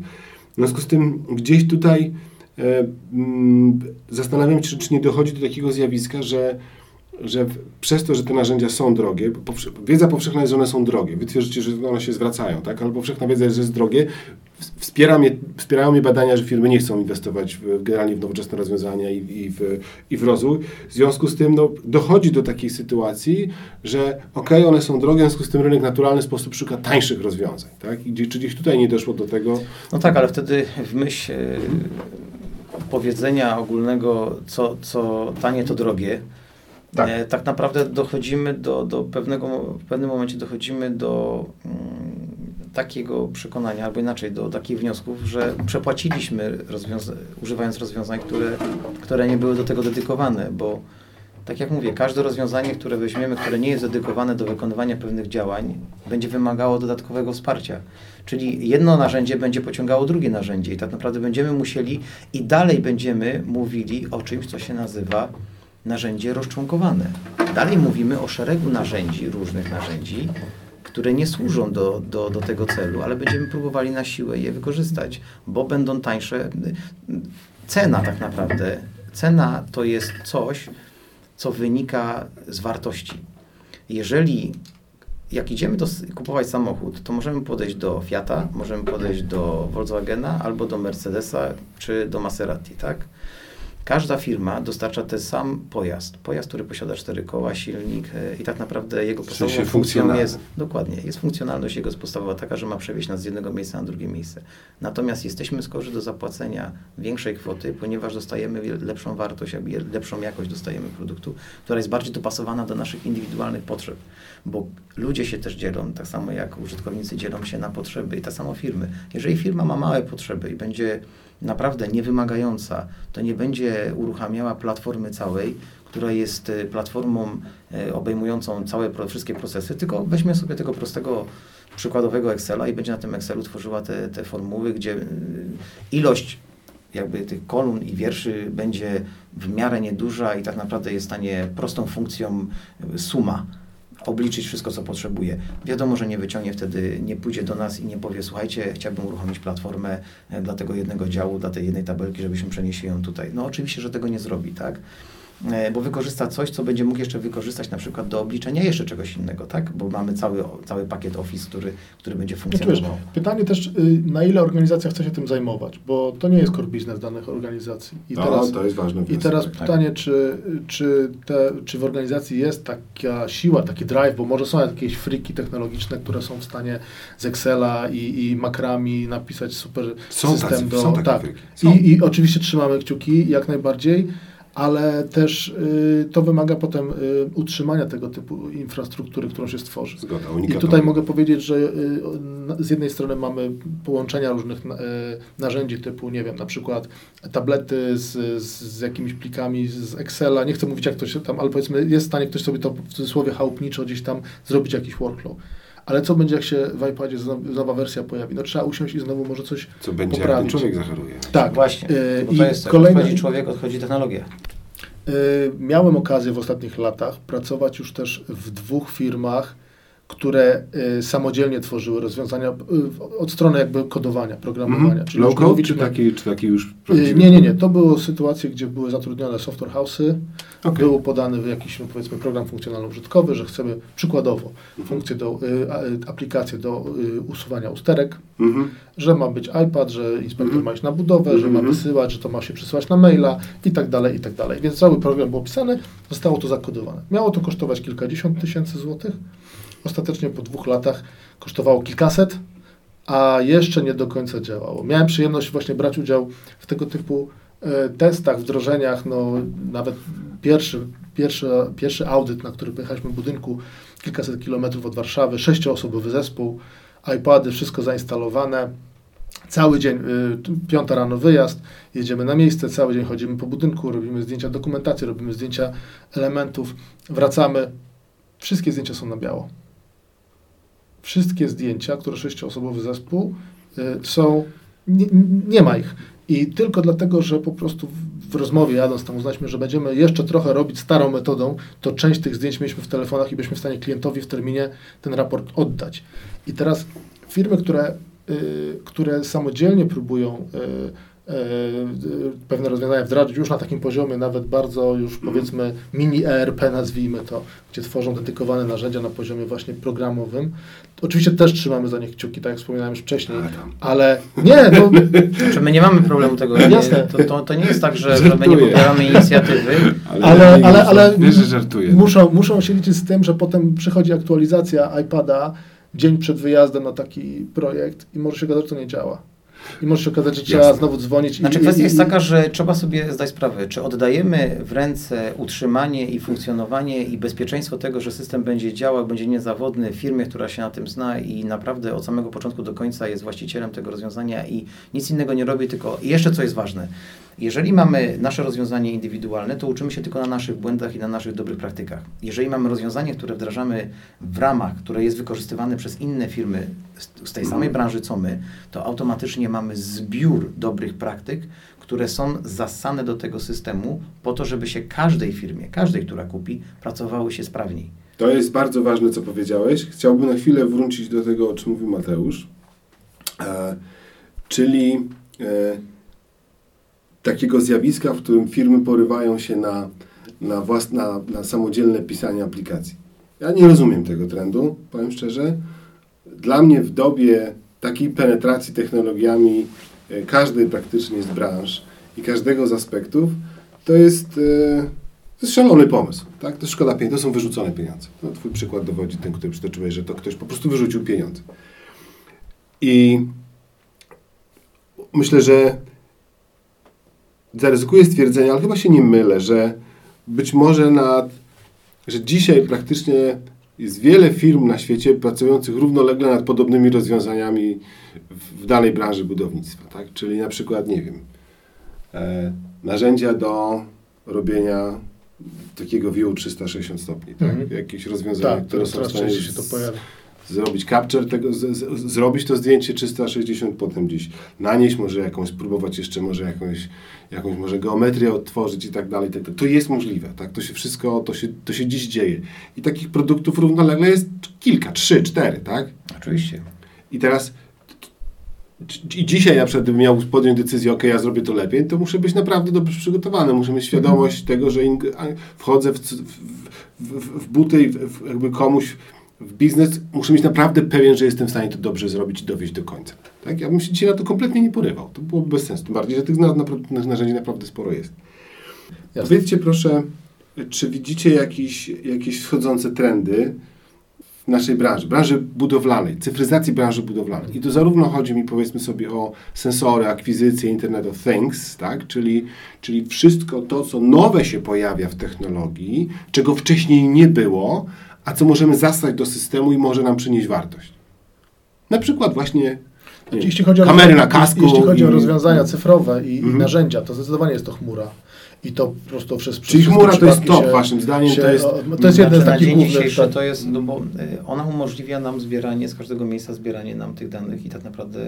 W związku z tym gdzieś tutaj e, mm, zastanawiam się, czy nie dochodzi do takiego zjawiska, że że przez to, że te narzędzia są drogie, powsze, wiedza powszechna jest, że one są drogie. Wy twierdzicie, że one się zwracają, tak? Ale powszechna wiedza jest, że jest drogie. Wspiera mnie, wspierają mnie badania, że firmy nie chcą inwestować w, generalnie w nowoczesne rozwiązania i, i, w, i w rozwój. W związku z tym no, dochodzi do takiej sytuacji, że okej, one są drogie, w związku z tym rynek w naturalny sposób szuka tańszych rozwiązań, tak? I czy gdzieś tutaj nie doszło do tego, No tak, ale wtedy w myśl e, powiedzenia ogólnego, co, co tanie, to drogie, Tak. tak, e, tak naprawdę dochodzimy do, do pewnego, w pewnym momencie dochodzimy do mm, takiego przekonania, albo inaczej, do takich wniosków, że przepłaciliśmy rozwiąza- używając rozwiązań, które, które nie były do tego dedykowane, bo tak jak mówię, każde rozwiązanie, które weźmiemy, które nie jest dedykowane do wykonywania pewnych działań, będzie wymagało dodatkowego wsparcia. Czyli jedno narzędzie będzie pociągało drugie narzędzie i tak naprawdę będziemy musieli i dalej będziemy mówili o czymś, co się nazywa narzędzie rozczłonkowane. Dalej mówimy o szeregu narzędzi, różnych narzędzi, które nie służą do, do, do tego celu, ale będziemy próbowali na siłę je wykorzystać, bo będą tańsze. Cena tak naprawdę, cena to jest coś, co wynika z wartości. Jeżeli jak idziemy do, kupować samochód, to możemy podejść do Fiata, możemy podejść do Volkswagena albo do Mercedesa czy do Maserati, tak? Każda firma dostarcza ten sam pojazd. Pojazd, który posiada cztery koła, silnik e, i tak naprawdę jego W podstawową sensie funkcją jest, dokładnie, jest funkcjonalność jego podstawowa taka, że ma przewieźć nas z jednego miejsca na drugie miejsce. Natomiast jesteśmy skorzy do zapłacenia większej kwoty, ponieważ dostajemy lepszą wartość, lepszą jakość dostajemy produktu, która jest bardziej dopasowana do naszych indywidualnych potrzeb. Bo ludzie się też dzielą, tak samo jak użytkownicy dzielą się na potrzeby i tak samo firmy. Jeżeli firma ma małe potrzeby i będzie naprawdę niewymagająca, to nie będzie uruchamiała platformy całej, która jest e, platformą e, obejmującą całe, wszystkie procesy, tylko weźmie sobie tego prostego przykładowego Excela i będzie na tym Excelu tworzyła te, te formuły, gdzie y, ilość jakby tych kolumn i wierszy będzie w miarę nieduża i tak naprawdę jest stanie prostą funkcją suma obliczyć wszystko, co potrzebuje. Wiadomo, że nie wyciągnie wtedy, nie pójdzie do nas i nie powie, słuchajcie, chciałbym uruchomić platformę e, dla tego jednego działu, dla tej jednej tabelki, żebyśmy przenieśli ją tutaj. No oczywiście, że tego nie zrobi, tak? E, Bo wykorzysta coś, co będzie mógł jeszcze wykorzystać na przykład do obliczenia jeszcze czegoś innego, tak? Bo mamy cały, cały pakiet Office, który, który będzie Znaczy, wiesz, funkcjonował. pytanie też, y, na ile organizacja chce się tym zajmować, bo to nie jest core business danych organizacji. I no, teraz, to jest ważne. i teraz tak. pytanie, czy, czy, te, czy w organizacji jest taka siła, taki drive, bo może są jakieś friki technologiczne, które są w stanie z Excela i, i makrami napisać super Są system tacy- do... są takie tak. friki. Są. I, I oczywiście trzymamy kciuki jak najbardziej, ale też y, to wymaga potem y, utrzymania tego typu infrastruktury, którą się stworzy. Zgoda, I tutaj mogę powiedzieć, że y, z jednej strony mamy połączenia różnych y, narzędzi typu, nie wiem, na przykład tablety z, z, z jakimiś plikami z Excela, nie chcę mówić jak to się tam, ale powiedzmy jest w stanie ktoś sobie to w cudzysłowie chałupniczo gdzieś tam zrobić jakiś workflow. Ale co będzie, jak się w iPadzie nowa wersja pojawi? No trzeba usiąść i znowu może coś Co będzie, jak ten poprawić. człowiek zachoruje. Tak, Właśnie, y, bo to jest tak, kolejne- odchodzi człowiek, odchodzi technologia. Y, Miałem okazję w ostatnich latach pracować już też w dwóch firmach, które y, samodzielnie tworzyły rozwiązania y, od strony jakby kodowania, programowania. Mhm. Czyli Low code, czy taki, czy taki już Y, prawdziwy? Nie, nie, nie. To były sytuacje, gdzie były zatrudnione software house'y, Okej. był podany jakiś powiedzmy program funkcjonalno-użytkowy, że chcemy przykładowo Mhm. funkcję do, y, aplikację do usuwania usterek, Mhm. że ma być iPad, że inspektor Mhm. ma iść na budowę, że ma Mhm. wysyłać, że to ma się przesyłać na maila i tak dalej, i tak dalej. Więc cały program był opisany, zostało to zakodowane. Miało to kosztować kilkadziesiąt tysięcy złotych. Ostatecznie po dwóch latach kosztowało kilkaset, a jeszcze nie do końca działało. Miałem przyjemność właśnie brać udział w tego typu e, testach, wdrożeniach, no nawet pierwszy, pierwszy, pierwszy audyt, na który pojechaliśmy w budynku kilkaset kilometrów od Warszawy, sześcioosobowy zespół, iPady, wszystko zainstalowane. Cały dzień, y, piąta rano wyjazd, jedziemy na miejsce, cały dzień chodzimy po budynku, robimy zdjęcia dokumentacji, robimy zdjęcia elementów, wracamy. Wszystkie zdjęcia są na biało. Wszystkie zdjęcia, które sześcioosobowy zespół y, są, nie, nie ma ich. I tylko dlatego, że po prostu w, rozmowie jadąc tam uznaliśmy, że będziemy jeszcze trochę robić starą metodą, to część tych zdjęć mieliśmy w telefonach i byliśmy w stanie klientowi w terminie ten raport oddać. I teraz firmy, które, y, które samodzielnie próbują y, pewne rozwiązania wdrażać już na takim poziomie, nawet bardzo już powiedzmy mini ERP nazwijmy to, gdzie tworzą dedykowane narzędzia na poziomie właśnie programowym. Oczywiście też trzymamy za nich kciuki, tak jak wspominałem już wcześniej, ale nie, no, Czy my nie mamy problemu tego? Jasne. to, to, to nie jest tak, że, że my nie popieramy inicjatywy. Ale- ale- ale- Wiesz, że żartuję. muszą, muszą się liczyć z tym, że potem przychodzi aktualizacja iPada dzień przed wyjazdem na taki projekt i może się okazać, że to nie działa. I może się okazać, że trzeba Jasne. znowu dzwonić. Znaczy i, kwestia i, jest taka, że trzeba sobie zdać sprawę, czy oddajemy w ręce utrzymanie i funkcjonowanie i bezpieczeństwo tego, że system będzie działał, będzie niezawodny firmie, która się na tym zna i naprawdę od samego początku do końca jest właścicielem tego rozwiązania i nic innego nie robi, tylko jeszcze co jest ważne, jeżeli mamy nasze rozwiązanie indywidualne, to uczymy się tylko na naszych błędach i na naszych dobrych praktykach. Jeżeli mamy rozwiązanie, które wdrażamy w ramach, które jest wykorzystywane przez inne firmy z, tej samej branży co my, to automatycznie mamy zbiór dobrych praktyk, które są zasane do tego systemu po to, żeby się każdej firmie, każdej, która kupi, pracowały się sprawniej. To jest bardzo ważne, co powiedziałeś. Chciałbym na chwilę wrócić do tego, o czym mówił Mateusz. E, czyli e, takiego zjawiska, w którym firmy porywają się na, na, własne, na, na samodzielne pisanie aplikacji. Ja nie rozumiem tego trendu, powiem szczerze. Dla mnie w dobie takiej penetracji technologiami e, każdej praktycznie z branż i każdego z aspektów, to jest, e, to jest szalony pomysł. Tak? To szkoda pieniędzy, to są wyrzucone pieniądze. No, twój przykład dowodzi ten, który przytoczyłeś, że to ktoś po prostu wyrzucił pieniądze. I myślę, że zaryzykuję stwierdzenie, ale chyba się nie mylę, że być może nad, że dzisiaj praktycznie jest wiele firm na świecie pracujących równolegle nad podobnymi rozwiązaniami w, w danej branży budownictwa, tak? Czyli na przykład, nie wiem, e, narzędzia do robienia takiego view 360 stopni, tak? Mhm. Jakieś rozwiązania, tak, które są w stanie się to pojawia. Zrobić capture tego, z, z, zrobić to zdjęcie 360, potem gdzieś nanieść, może jakąś, spróbować jeszcze może jakąś, jakąś może geometrię odtworzyć i tak dalej. Tak, dalej. to jest możliwe, tak? To się wszystko, to się, to się dziś dzieje. I takich produktów równolegle jest kilka, trzy, cztery, tak? Oczywiście. I teraz i dzisiaj na przykład gdybym miał podjąć decyzję, ok, ja zrobię to lepiej, to muszę być naprawdę dobrze przygotowany. Muszę mieć świadomość tego, że wchodzę w, w, w, w buty i jakby komuś w biznes, muszę mieć naprawdę pewien, że jestem w stanie to dobrze zrobić i dowieść do końca. Tak? Ja bym się dzisiaj na to kompletnie nie porywał. To byłoby bez sensu. Tym bardziej, że tych na, na, narzędzi naprawdę sporo jest. Jasne. Powiedzcie proszę, czy widzicie jakieś, jakieś wschodzące trendy w naszej branży, branży budowlanej, cyfryzacji branży budowlanej. I tu zarówno chodzi mi powiedzmy sobie o sensory, akwizycje, Internet of Things, tak? czyli, czyli wszystko to, co nowe się pojawia w technologii, czego wcześniej nie było, a co możemy zastać do systemu i może nam przynieść wartość. Na przykład właśnie nie, Jeśli chodzi o kamery na kasku. Jeśli chodzi o i- rozwiązania cyfrowe i, i Mhm. narzędzia, to zdecydowanie jest to chmura. I to po prostu przez przez Czyli wszystkie chmura to jest przypadki top, waszym zdaniem, to jest- o, to jest jeden z Znaczy, na takich dzień głównych... dzisiejszy to jest, no bo y, ona umożliwia nam zbieranie z każdego miejsca, zbieranie nam tych danych i tak naprawdę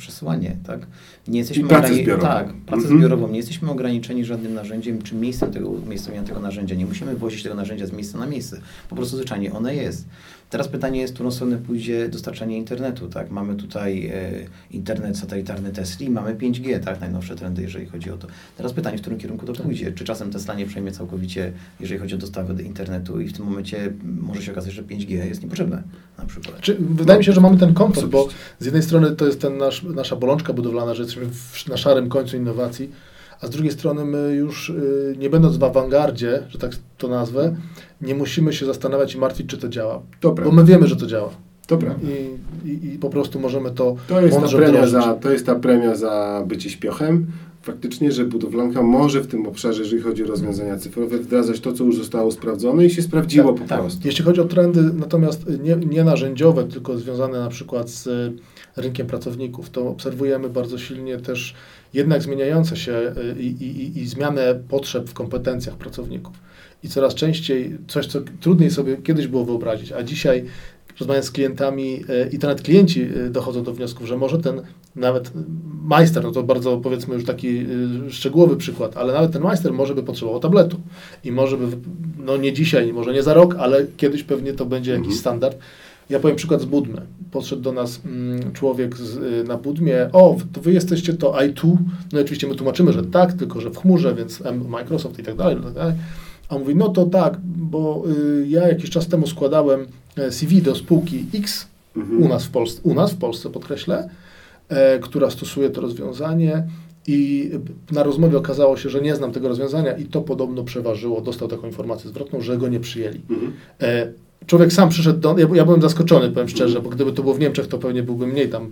przesyłanie, tak? Nie jesteśmy I pracę zbiorową. Tak, pracę Mhm. zbiorową. Nie jesteśmy ograniczeni żadnym narzędziem czy miejscem tego, miejscem tego narzędzia. Nie musimy wozić tego narzędzia z miejsca na miejsce. Po prostu zwyczajnie one jest. Teraz pytanie jest, w którą stronę pójdzie dostarczanie internetu, tak? Mamy tutaj e, internet satelitarny Tesla, mamy 5G, tak? Najnowsze trendy, jeżeli chodzi o to. Teraz pytanie, w którym kierunku to pójdzie. Czy czasem Tesla nie przejmie całkowicie, jeżeli chodzi o dostawę do internetu i w tym momencie może się okazać, że 5G jest niepotrzebne na przykład. Czy, wydaje mi się, że mamy ten komfort, bo z jednej strony to jest ten nasz, nasza bolączka budowlana, że jesteśmy w, na szarym końcu innowacji, a z drugiej strony my już y, nie będąc w awangardzie, że tak to nazwę, nie musimy się zastanawiać i martwić, czy to działa. To Bo my wiemy, że to działa. To prawda. I, i, I po prostu możemy to To jest, ta premia wdrożyć. za, to jest ta premia za bycie śpiochem. Faktycznie, że budowlanka może w tym obszarze, jeżeli chodzi o rozwiązania cyfrowe, wdrażać to, co już zostało sprawdzone i się sprawdziło Tak, po tak. prostu. Jeśli chodzi o trendy, natomiast nie, nie narzędziowe, tylko związane na przykład z rynkiem pracowników, to obserwujemy bardzo silnie też jednak zmieniające się y, i, i, i zmianę potrzeb w kompetencjach pracowników. I coraz częściej coś, co trudniej sobie kiedyś było wyobrazić, a dzisiaj rozmawiając z klientami y, i to nawet klienci y, dochodzą do wniosków, że może ten nawet majster, no to bardzo powiedzmy już taki szczegółowy przykład, ale nawet ten majster może by potrzebował tabletu i może by, no nie dzisiaj, może nie za rok, ale kiedyś pewnie to będzie jakiś Mhm. standard. Ja powiem przykład z Budmy. Podszedł do nas mm, człowiek z, y, na Budmie, o, to wy jesteście to I2, no i oczywiście my tłumaczymy, że tak, tylko że w chmurze, więc Microsoft i tak dalej, i tak dalej. A on mówi, no to tak, bo y, ja jakiś czas temu składałem e, CV do spółki X Mhm. u nas w Polsce, u nas w Polsce podkreślę, e, która stosuje to rozwiązanie i na rozmowie okazało się, że nie znam tego rozwiązania i to podobno przeważyło, dostał taką informację zwrotną, że go nie przyjęli. Mhm. E, człowiek sam przyszedł do... Ja, ja byłem zaskoczony, powiem szczerze, bo gdyby to było w Niemczech, to pewnie byłby mniej. Tam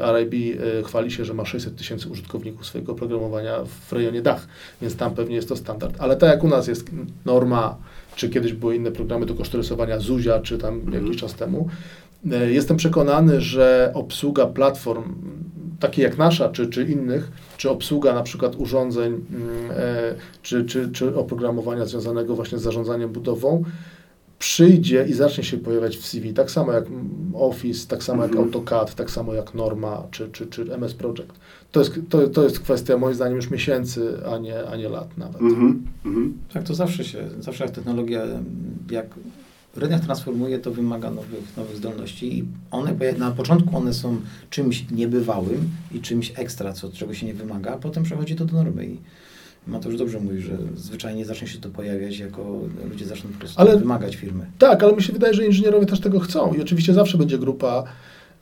e, RIB e, chwali się, że ma 600 tysięcy użytkowników swojego oprogramowania w rejonie Dach, więc tam pewnie jest to standard. Ale tak jak u nas jest norma, czy kiedyś były inne programy do kosztorysowania Zuzia, czy tam jakiś czas temu, e, jestem przekonany, że obsługa platform takie jak nasza, czy, czy innych, czy obsługa na przykład urządzeń, mm, e, czy, czy, czy oprogramowania związanego właśnie z zarządzaniem budową, przyjdzie i zacznie się pojawiać w CV, tak samo jak Office, tak samo jak Mhm. AutoCAD, tak samo jak Norma, czy, czy, czy MS Project. To jest, to, to jest kwestia moim zdaniem już miesięcy, a nie, a nie lat nawet. Mhm. Mhm. Tak, to zawsze się, zawsze jak technologia, jak rynek transformuje, to wymaga nowych, nowych zdolności i one na początku one są czymś niebywałym i czymś ekstra, co, czego się nie wymaga, a potem przechodzi to do normy i Mateusz dobrze mówi, że zwyczajnie zacznie się to pojawiać, jako ludzie zaczną po prostu Ale- wymagać firmy. Tak, ale mi się wydaje, że inżynierowie też tego chcą i oczywiście zawsze będzie grupa,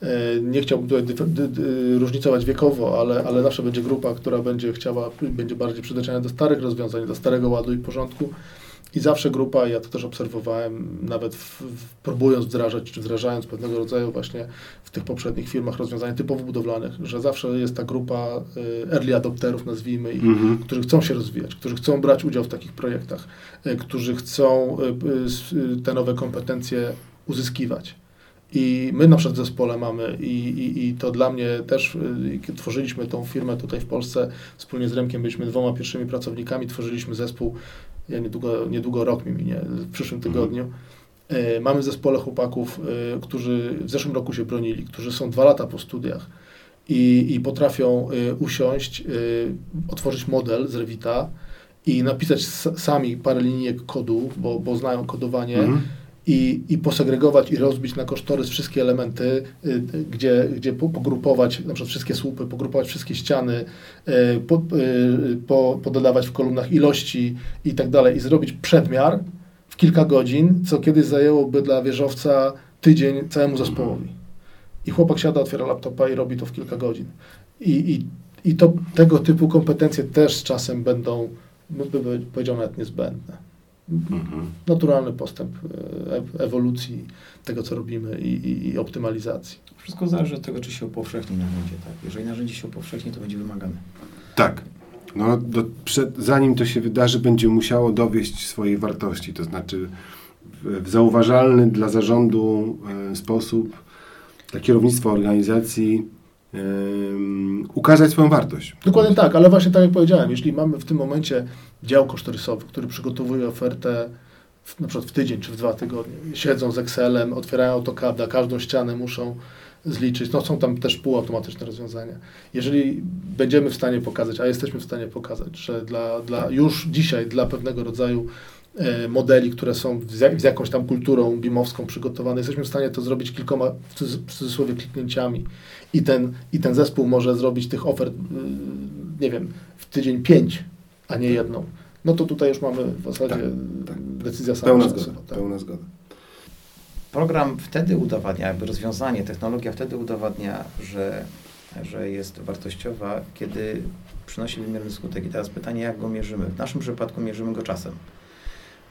e, nie chciałbym tutaj różnicować wiekowo, ale, ale zawsze będzie grupa, która będzie chciała, będzie bardziej przyzwyczajona do starych rozwiązań, do starego ładu i porządku i zawsze grupa, ja to też obserwowałem, nawet w, w, próbując wdrażać, czy wdrażając pewnego rodzaju właśnie w tych poprzednich firmach rozwiązań typowo budowlanych, że zawsze jest ta grupa e, early adopterów, nazwijmy ich, Mhm. którzy chcą się rozwijać, którzy chcą brać udział w takich projektach, e, którzy chcą e, te nowe kompetencje uzyskiwać. I my na przykład w zespole mamy i, i, i to dla mnie też, kiedy tworzyliśmy tą firmę tutaj w Polsce, wspólnie z Remkiem byliśmy dwoma pierwszymi pracownikami, tworzyliśmy zespół, ja niedługo, niedługo rok mi minie, w przyszłym tygodniu. E, Mamy w zespole chłopaków, e, którzy w zeszłym roku się bronili, którzy są dwa lata po studiach i, i potrafią y, usiąść, otworzyć model z Revita i napisać sami parę linijek kodu, bo, bo znają kodowanie Mhm. I, i posegregować i rozbić na kosztorys wszystkie elementy, y, gdzie, gdzie po- pogrupować na przykład wszystkie słupy, pogrupować wszystkie ściany, y, po, y, po, pododawać w kolumnach ilości i tak dalej i zrobić przedmiar w kilka godzin, co kiedyś zajęłoby dla wieżowca tydzień całemu zespołowi. I chłopak siada, otwiera laptopa i robi to w kilka godzin. I, i, i to, tego typu kompetencje też z czasem będą, no by powiedział, nawet niezbędne. Mhm. naturalny postęp e, ewolucji tego, co robimy i, i, i optymalizacji. Wszystko zależy od tego, czy się upowszechni narzędzie. Tak? Jeżeli narzędzie się upowszechni, to będzie wymagane. Tak. No, do, przed, zanim to się wydarzy, będzie musiało dowieść swojej wartości, to znaczy w, w zauważalny dla zarządu e, sposób, dla kierownictwa organizacji ukazać swoją wartość. Dokładnie tak, ale właśnie tak jak powiedziałem, jeśli mamy w tym momencie dział kosztorysowy, który przygotowuje ofertę w, na przykład w tydzień czy w dwa tygodnie, siedzą z Excelem, otwierają AutoCAD, każdą ścianę muszą zliczyć, no są tam też półautomatyczne rozwiązania. Jeżeli będziemy w stanie pokazać, a jesteśmy w stanie pokazać, że dla, dla już dzisiaj dla pewnego rodzaju modeli, które są z, jak, z jakąś tam kulturą bimowską przygotowane, jesteśmy w stanie to zrobić kilkoma, w cudz- w cudzysłowie, kliknięciami i ten, i ten zespół może zrobić tych ofert, y, nie wiem, w tydzień pięć, a nie jedną. No to tutaj już mamy w zasadzie Tak, tak. decyzja sama Pełna zgoda. tak. Pełna zgoda. Program wtedy udowadnia, jakby rozwiązanie, technologia wtedy udowadnia, że, że jest wartościowa, kiedy przynosi wymierny skutek. I teraz pytanie, jak go mierzymy? W naszym przypadku mierzymy go czasem,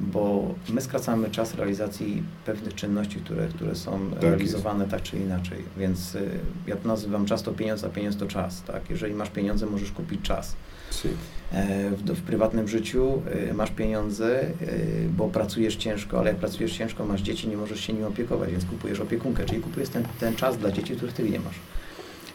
bo my skracamy czas realizacji pewnych czynności, które, które są Tak realizowane tak czy inaczej. Więc y, ja to nazywam czas to pieniądz, a pieniądz to czas. Tak? Jeżeli masz pieniądze, możesz kupić czas. Si. E, W, w prywatnym życiu e, masz pieniądze, e, bo pracujesz ciężko, ale jak pracujesz ciężko, masz dzieci, nie możesz się nim opiekować, więc kupujesz opiekunkę, czyli kupujesz ten, ten czas dla dzieci, których ty nie masz.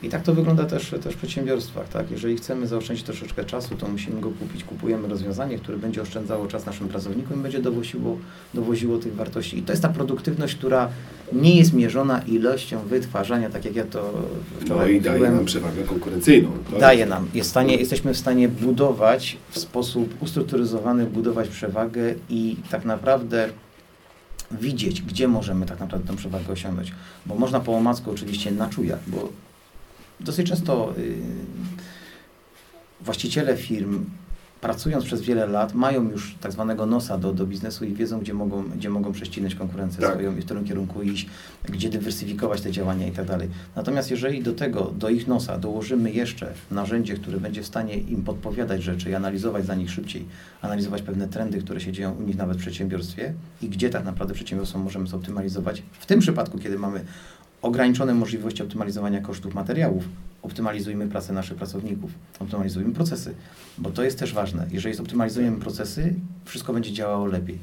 I tak to wygląda też, też w przedsiębiorstwach. Tak? Jeżeli chcemy zaoszczędzić troszeczkę czasu, to musimy go kupić. Kupujemy rozwiązanie, które będzie oszczędzało czas naszym pracownikom i będzie dowoziło, dowoziło tych wartości. I to jest ta produktywność, która nie jest mierzona ilością wytwarzania, tak jak ja to No wczoraj i daje mówiłem nam przewagę konkurencyjną. To daje nam. Jest w stanie, jesteśmy w stanie budować w sposób ustrukturyzowany, budować przewagę i tak naprawdę widzieć, gdzie możemy tak naprawdę tę przewagę osiągnąć. Bo można po omacku oczywiście na czujach, bo dosyć często y, właściciele firm pracując przez wiele lat mają już tak zwanego nosa do, do biznesu i wiedzą, gdzie mogą, gdzie mogą prześcinać konkurencję Tak. swoją i w którym kierunku iść, gdzie dywersyfikować te działania i tak dalej. Natomiast jeżeli do tego, do ich nosa dołożymy jeszcze narzędzie, które będzie w stanie im podpowiadać rzeczy i analizować za nich szybciej, analizować pewne trendy, które się dzieją u nich nawet w przedsiębiorstwie i gdzie tak naprawdę przedsiębiorstwo możemy zoptymalizować, w tym przypadku, kiedy mamy ograniczone możliwości optymalizowania kosztów materiałów, optymalizujmy pracę naszych pracowników, optymalizujmy procesy, bo to jest też ważne. Jeżeli zoptymalizujemy procesy, wszystko będzie działało lepiej.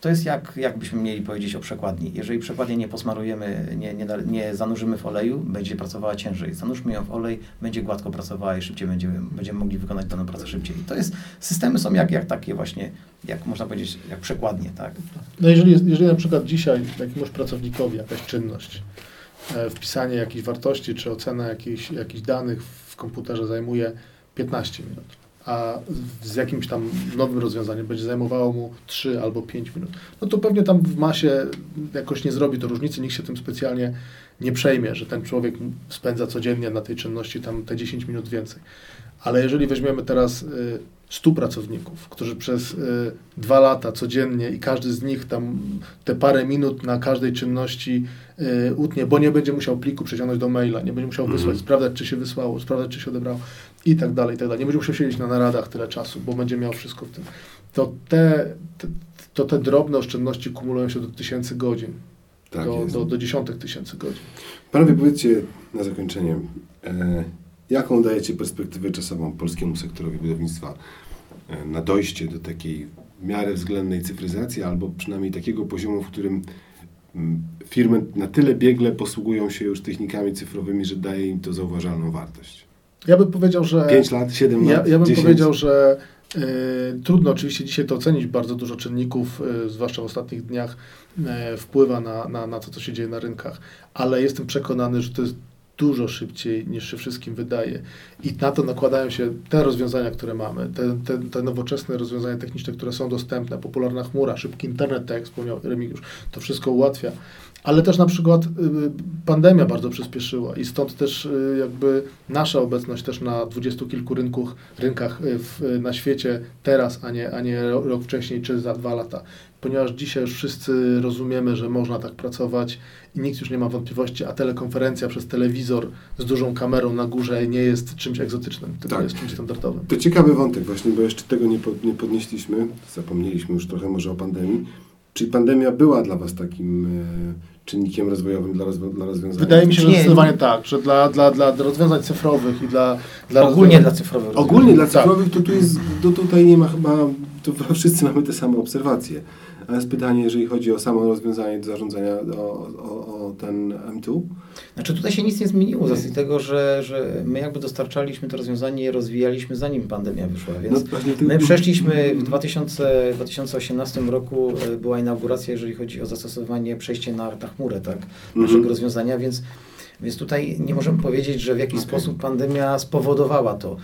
To jest jak, jakbyśmy mieli powiedzieć o przekładni. Jeżeli przekładnię nie posmarujemy, nie, nie, nie zanurzymy w oleju, będzie pracowała ciężej. Zanurzmy ją w olej, będzie gładko pracowała i szybciej będziemy, będziemy mogli wykonać daną pracę szybciej. To jest, systemy są jak, jak takie właśnie, jak można powiedzieć, jak przekładnie, tak? No jeżeli, jeżeli na przykład dzisiaj jakiemuś pracownikowi jakaś czynność, wpisanie jakichś wartości czy ocena jakichś, jakichś danych w komputerze zajmuje 15 minut, a z jakimś tam nowym rozwiązaniem będzie zajmowało mu 3 albo 5 minut, no to pewnie tam w masie jakoś nie zrobi to różnicy, nikt się tym specjalnie nie przejmie, że ten człowiek spędza codziennie na tej czynności tam te 10 minut więcej. Ale jeżeli weźmiemy teraz y, 100 pracowników, którzy przez y, dwa lata codziennie i każdy z nich tam te parę minut na każdej czynności y, utnie, bo nie będzie musiał pliku przeciągnąć do maila, nie będzie musiał Mhm. wysłać, sprawdzać, czy się wysłało, sprawdzać, czy się odebrało i tak dalej, i tak dalej. Nie będzie musiał siedzieć na naradach tyle czasu, bo będzie miał wszystko w tym. To te, te, to te drobne oszczędności kumulują się do tysięcy godzin, tak do, do, do dziesiątek tysięcy godzin. Panowie, powiedzcie na zakończenie, e, jaką dajecie perspektywę czasową polskiemu sektorowi budownictwa na dojście do takiej w miarę względnej cyfryzacji, albo przynajmniej takiego poziomu, w którym mm, firmy na tyle biegle posługują się już technikami cyfrowymi, że daje im to zauważalną wartość. Ja bym powiedział, że... 5 lat, 7 Ja, lat, ja bym 10? powiedział, że y, trudno oczywiście dzisiaj to ocenić. Bardzo dużo czynników, y, zwłaszcza w ostatnich dniach, y, wpływa na, na, na to, co się dzieje na rynkach, ale jestem przekonany, że to jest dużo szybciej niż się wszystkim wydaje. I na to nakładają się te rozwiązania, które mamy, te, te, te nowoczesne rozwiązania techniczne, które są dostępne, popularna chmura, szybki internet, tak jak wspomniał Remigiusz, to wszystko ułatwia. Ale też na przykład y, pandemia bardzo przyspieszyła i stąd też y, jakby nasza obecność też na dwudziestu kilku rynków, rynkach y, w, na świecie teraz, a nie, a nie ro- rok wcześniej czy za dwa lata. ponieważ dzisiaj już wszyscy rozumiemy, że można tak pracować i nikt już nie ma wątpliwości, a telekonferencja przez telewizor z dużą kamerą na górze nie jest czymś egzotycznym, tylko Tak. jest czymś standardowym. To ciekawy wątek właśnie, bo jeszcze tego nie, pod, nie podnieśliśmy. Zapomnieliśmy już trochę może o pandemii. Czyli pandemia była dla Was takim e, czynnikiem rozwojowym dla, rozwo- dla rozwiązania? Wydaje mi się, że Nie, zdecydowanie tak, że dla, dla, dla rozwiązań cyfrowych i dla, dla Ogólnie dla rozwiązań- cyfrowych Ogólnie dla Tak. cyfrowych to, tu jest, to tutaj nie ma chyba, to chyba wszyscy mamy te same obserwacje. A jest pytanie, jeżeli chodzi o samo rozwiązanie do zarządzania, o, o, o ten M2? Znaczy tutaj się nic nie zmieniło z racji tego, że, że my jakby dostarczaliśmy to rozwiązanie i rozwijaliśmy zanim pandemia wyszła, więc No, my przeszliśmy w 2000, 2018 roku e, była inauguracja, jeżeli chodzi o zastosowanie, przejście na, na chmurę, tak, naszego Mhm. rozwiązania, więc, więc tutaj nie możemy powiedzieć, że w jakiś Okej. sposób pandemia spowodowała to.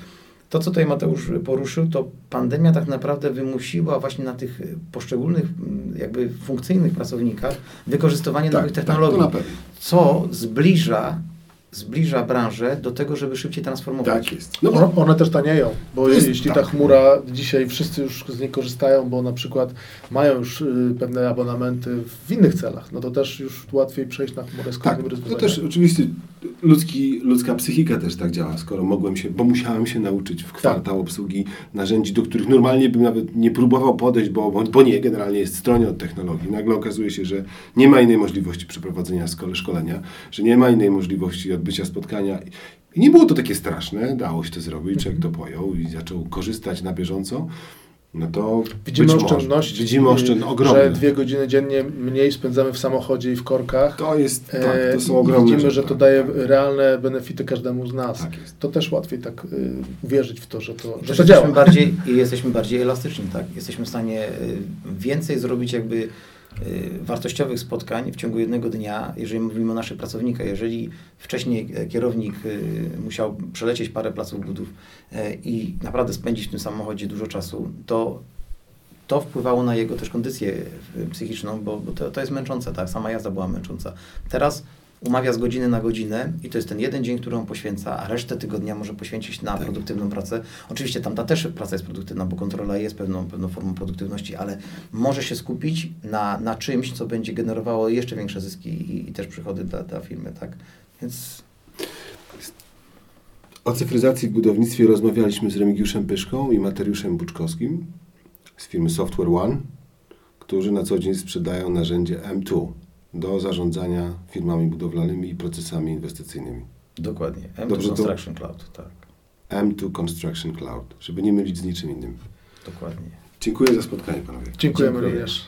To, co tutaj Mateusz poruszył, to pandemia tak naprawdę wymusiła właśnie na tych poszczególnych mm, jakby funkcyjnych pracownikach wykorzystywanie nowych technologii Tak, na pewno. co zbliża, zbliża branżę do tego, żeby szybciej transformować. Tak jest. No bo One, też tanieją, bo jest jeśli tak. ta chmura, dzisiaj wszyscy już z niej korzystają, bo na przykład mają już y, pewne abonamenty w innych celach, no to też już łatwiej przejść na chmurę z Tak, to też oczywiście ludzki, ludzka psychika też tak działa, skoro mogłem się, bo musiałem się nauczyć w kwartał obsługi narzędzi, do których normalnie bym nawet nie próbował podejść, bo, bo, nie, generalnie jest stronie od technologii. Nagle okazuje się, że nie ma innej możliwości przeprowadzenia szkole, szkolenia, że nie ma innej możliwości odbycia spotkania. I nie było to takie straszne, dało się to zrobić, człowiek to pojął i zaczął korzystać na bieżąco. No to Widzimy oszczędności, Widzimy oszczędności ogromne. że dwie godziny dziennie mniej spędzamy w samochodzie i w korkach. To jest, tak, E, to są i ogromne Widzimy, rzeczy, że to tak, daje tak. realne benefity każdemu z nas. Tak jest. To też łatwiej tak y, uwierzyć w to, że to, że to jesteśmy działa. bardziej, i jesteśmy bardziej elastyczni, tak? Jesteśmy w stanie y, więcej zrobić jakby wartościowych spotkań w ciągu jednego dnia, jeżeli mówimy o naszych pracownikach. Jeżeli wcześniej e, kierownik y, musiał przelecieć parę placów budów e, i naprawdę spędzić w tym samochodzie dużo czasu, to to wpływało na jego też kondycję y, psychiczną, bo, bo to, to jest męczące, tak? Sama jazda była męcząca. Teraz umawia z godziny na godzinę i to jest ten jeden dzień, który on poświęca, a resztę tygodnia może poświęcić na produktywną pracę. Oczywiście tam ta też praca jest produktywna, bo kontrola jest pewną, pewną formą produktywności, ale może się skupić na, na czymś, co będzie generowało jeszcze większe zyski i, i też przychody dla, dla firmy, tak? Więc O cyfryzacji w budownictwie rozmawialiśmy z Remigiuszem Pyszką i Materiuszem Buczkowskim z firmy Software One, którzy na co dzień sprzedają narzędzie M2 do zarządzania firmami budowlanymi i procesami inwestycyjnymi. dokładnie. M2 Dobrze, to- Construction Cloud, tak. M2 Construction Cloud, żeby nie mylić z niczym innym. Dokładnie. Dziękuję za spotkanie, panowie. Dziękujemy Dziękuję. również.